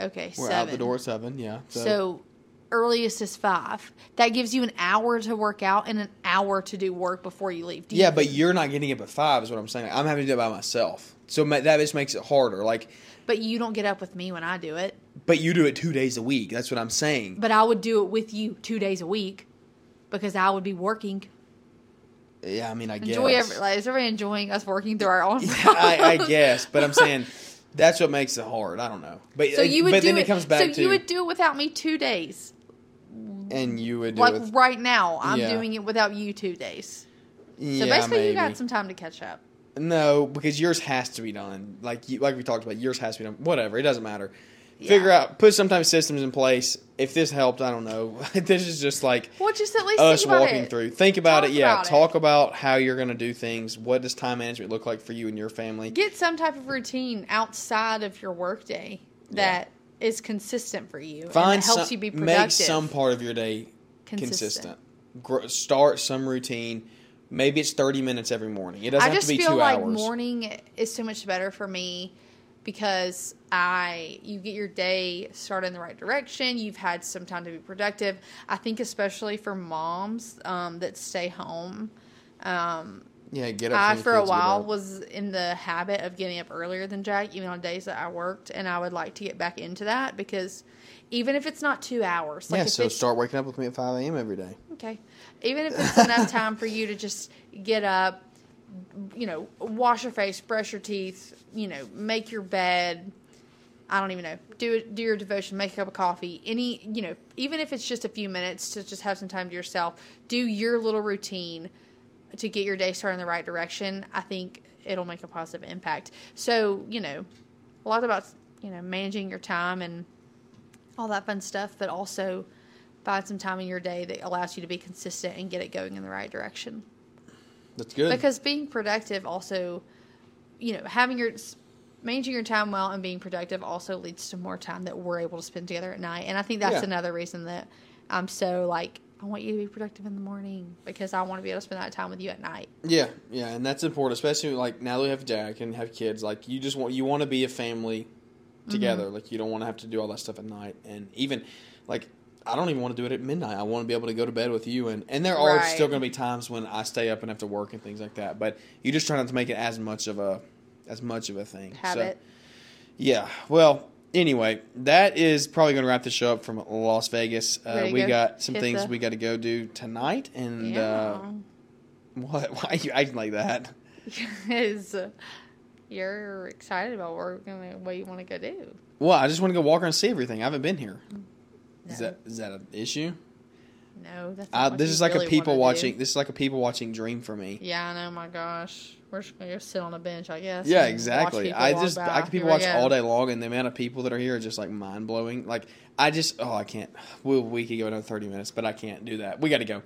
Speaker 2: okay,
Speaker 1: We're out the door at seven. Yeah.
Speaker 2: So, earliest is five. That gives you an hour to work out and an hour to do work before you leave. Do you
Speaker 1: yeah, but you're not getting up at five. Is what I'm saying. I'm having to do it by myself. So ma- that just makes it harder. Like,
Speaker 2: but you don't get up with me when I do it.
Speaker 1: but you do it two days a week. That's what I'm saying.
Speaker 2: But I would do it with you two days a week because I would be working.
Speaker 1: yeah, I mean, I guess.
Speaker 2: Enjoy every, like, is everybody enjoying us working through our own?
Speaker 1: I, I guess, but I'm saying that's what makes it hard. I don't know. But
Speaker 2: So you would
Speaker 1: but
Speaker 2: do
Speaker 1: then
Speaker 2: it.
Speaker 1: it comes back
Speaker 2: so
Speaker 1: to
Speaker 2: you would do it without me two days.
Speaker 1: and you would do
Speaker 2: Like
Speaker 1: it. With,
Speaker 2: right now, I'm
Speaker 1: Yeah.
Speaker 2: doing it without you two days. So
Speaker 1: yeah,
Speaker 2: basically,
Speaker 1: maybe.
Speaker 2: you got some time to catch up.
Speaker 1: No, because yours has to be done. Like you, like we talked about, yours has to be done. Whatever, it doesn't matter.
Speaker 2: Yeah.
Speaker 1: Figure out, put some type of systems in place. If this helped, I don't know. this is just like
Speaker 2: Well, just at least
Speaker 1: us walking
Speaker 2: it.
Speaker 1: through. Think about
Speaker 2: Talk
Speaker 1: it. Yeah,
Speaker 2: about it.
Speaker 1: talk about how you're going to do things. What does time management look like for you and your family?
Speaker 2: Get some type of routine outside of your workday that is consistent for you
Speaker 1: Find
Speaker 2: and helps
Speaker 1: some,
Speaker 2: you be productive.
Speaker 1: make some part of your day
Speaker 2: Consistent.
Speaker 1: consistent. Gr- start some routine. Maybe it's 30 minutes every morning. It doesn't
Speaker 2: I
Speaker 1: have to be
Speaker 2: feel
Speaker 1: two
Speaker 2: like
Speaker 1: hours.
Speaker 2: morning is so much better for me because I you get your day started in the right direction. You've had some time to be productive. I think especially for moms um, that stay home. Um,
Speaker 1: yeah, get up.
Speaker 2: I, for a while, was in the habit of getting up earlier than Jack, even on days that I worked, and I would like to get back into that because even if it's not two hours, like
Speaker 1: yeah, so start waking up with me at 5 a.m. every day.
Speaker 2: okay, even if it's enough time for you to just get up, you know, wash your face, brush your teeth, you know, make your bed. I don't even know. Do it. Do your devotion. Make a cup of coffee. Any, you know, even if it's just a few minutes to just have some time to yourself. Do your little routine to get your day started in the right direction. I think it'll make a positive impact. So you know, a lot about you know managing your time and all that fun stuff, but also find some time in your day that allows you to be consistent and get it going in the right direction
Speaker 1: That's good.
Speaker 2: because being productive also you know having your managing your time well and being productive also leads to more time that we're able to spend together at night and i think that's
Speaker 1: Yeah.
Speaker 2: another reason that i'm so like i want you to be productive in the morning because i want to be able to spend that time with you at night
Speaker 1: Yeah, yeah, and that's important, especially like now that we have Jack and have kids. Like you just want you want to be a family together.
Speaker 2: Mm-hmm.
Speaker 1: Like you don't want to have to do all that stuff at night, and even like I don't even want to do it at midnight. I want to be able to go to bed with you, and and there are
Speaker 2: Right.
Speaker 1: still going to be times when I stay up and have to work and things like that. But you just try not to make it as much of a as much of a thing. So,
Speaker 2: habit
Speaker 1: yeah. Well. Anyway, that is probably going to wrap the show up from Las Vegas. Uh, we
Speaker 2: go
Speaker 1: got some things we got to go do tonight, and
Speaker 2: yeah
Speaker 1: uh, what? Why are you acting like that?
Speaker 2: uh, you're excited about what, we're gonna, what you want to go do
Speaker 1: Well, I just want to go walk around and see everything. I haven't been here. Is that is that an issue?
Speaker 2: no that's
Speaker 1: Uh, this is like
Speaker 2: really
Speaker 1: a people
Speaker 2: wanna do.
Speaker 1: watching. This is like a people watching dream for me.
Speaker 2: yeah i know my gosh we're just gonna go sit on a bench i guess
Speaker 1: Yeah, exactly. I just
Speaker 2: by.
Speaker 1: I could people watch
Speaker 2: go.
Speaker 1: all day long, and the amount of people that are here are just like mind blowing. Like I just oh I can't. We we could go another thirty minutes, but I can't do that. We got to go.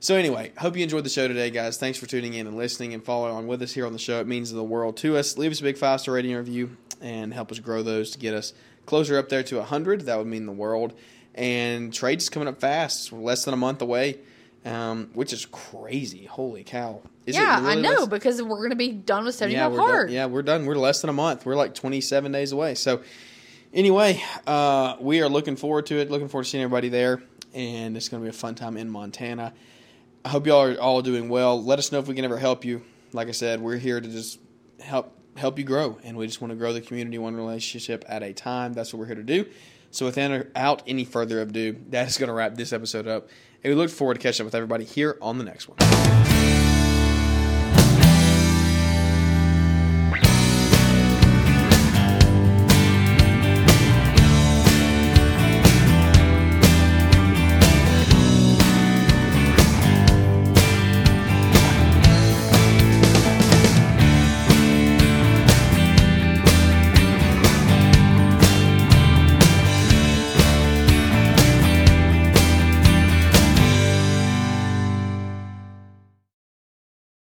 Speaker 1: So anyway, hope you enjoyed the show today, guys. Thanks for tuning in and listening and following along with us here on the show. It means the world to us. Leave us a big five star rating review and help us grow those to get us closer up there to hundred. That would mean the world. And trades coming up fast. We're less than a month away. um, which is crazy. Holy cow! Is it
Speaker 2: yeah, I know
Speaker 1: less-
Speaker 2: because we're gonna be done with seventy
Speaker 1: yeah,
Speaker 2: hard.
Speaker 1: done. Yeah, we're done. We're less than a month. We're like 27 days away. So, anyway, uh, we are looking forward to it. Looking forward to seeing everybody there, and it's going to be a fun time in Montana. I hope y'all are all doing well. Let us know if we can ever help you. Like I said, we're here to just help help you grow, and we just want to grow the community one relationship at a time. That's what we're here to do. So, without any further ado, that is going to wrap this episode up. And we look forward to catching up with everybody here on the next one.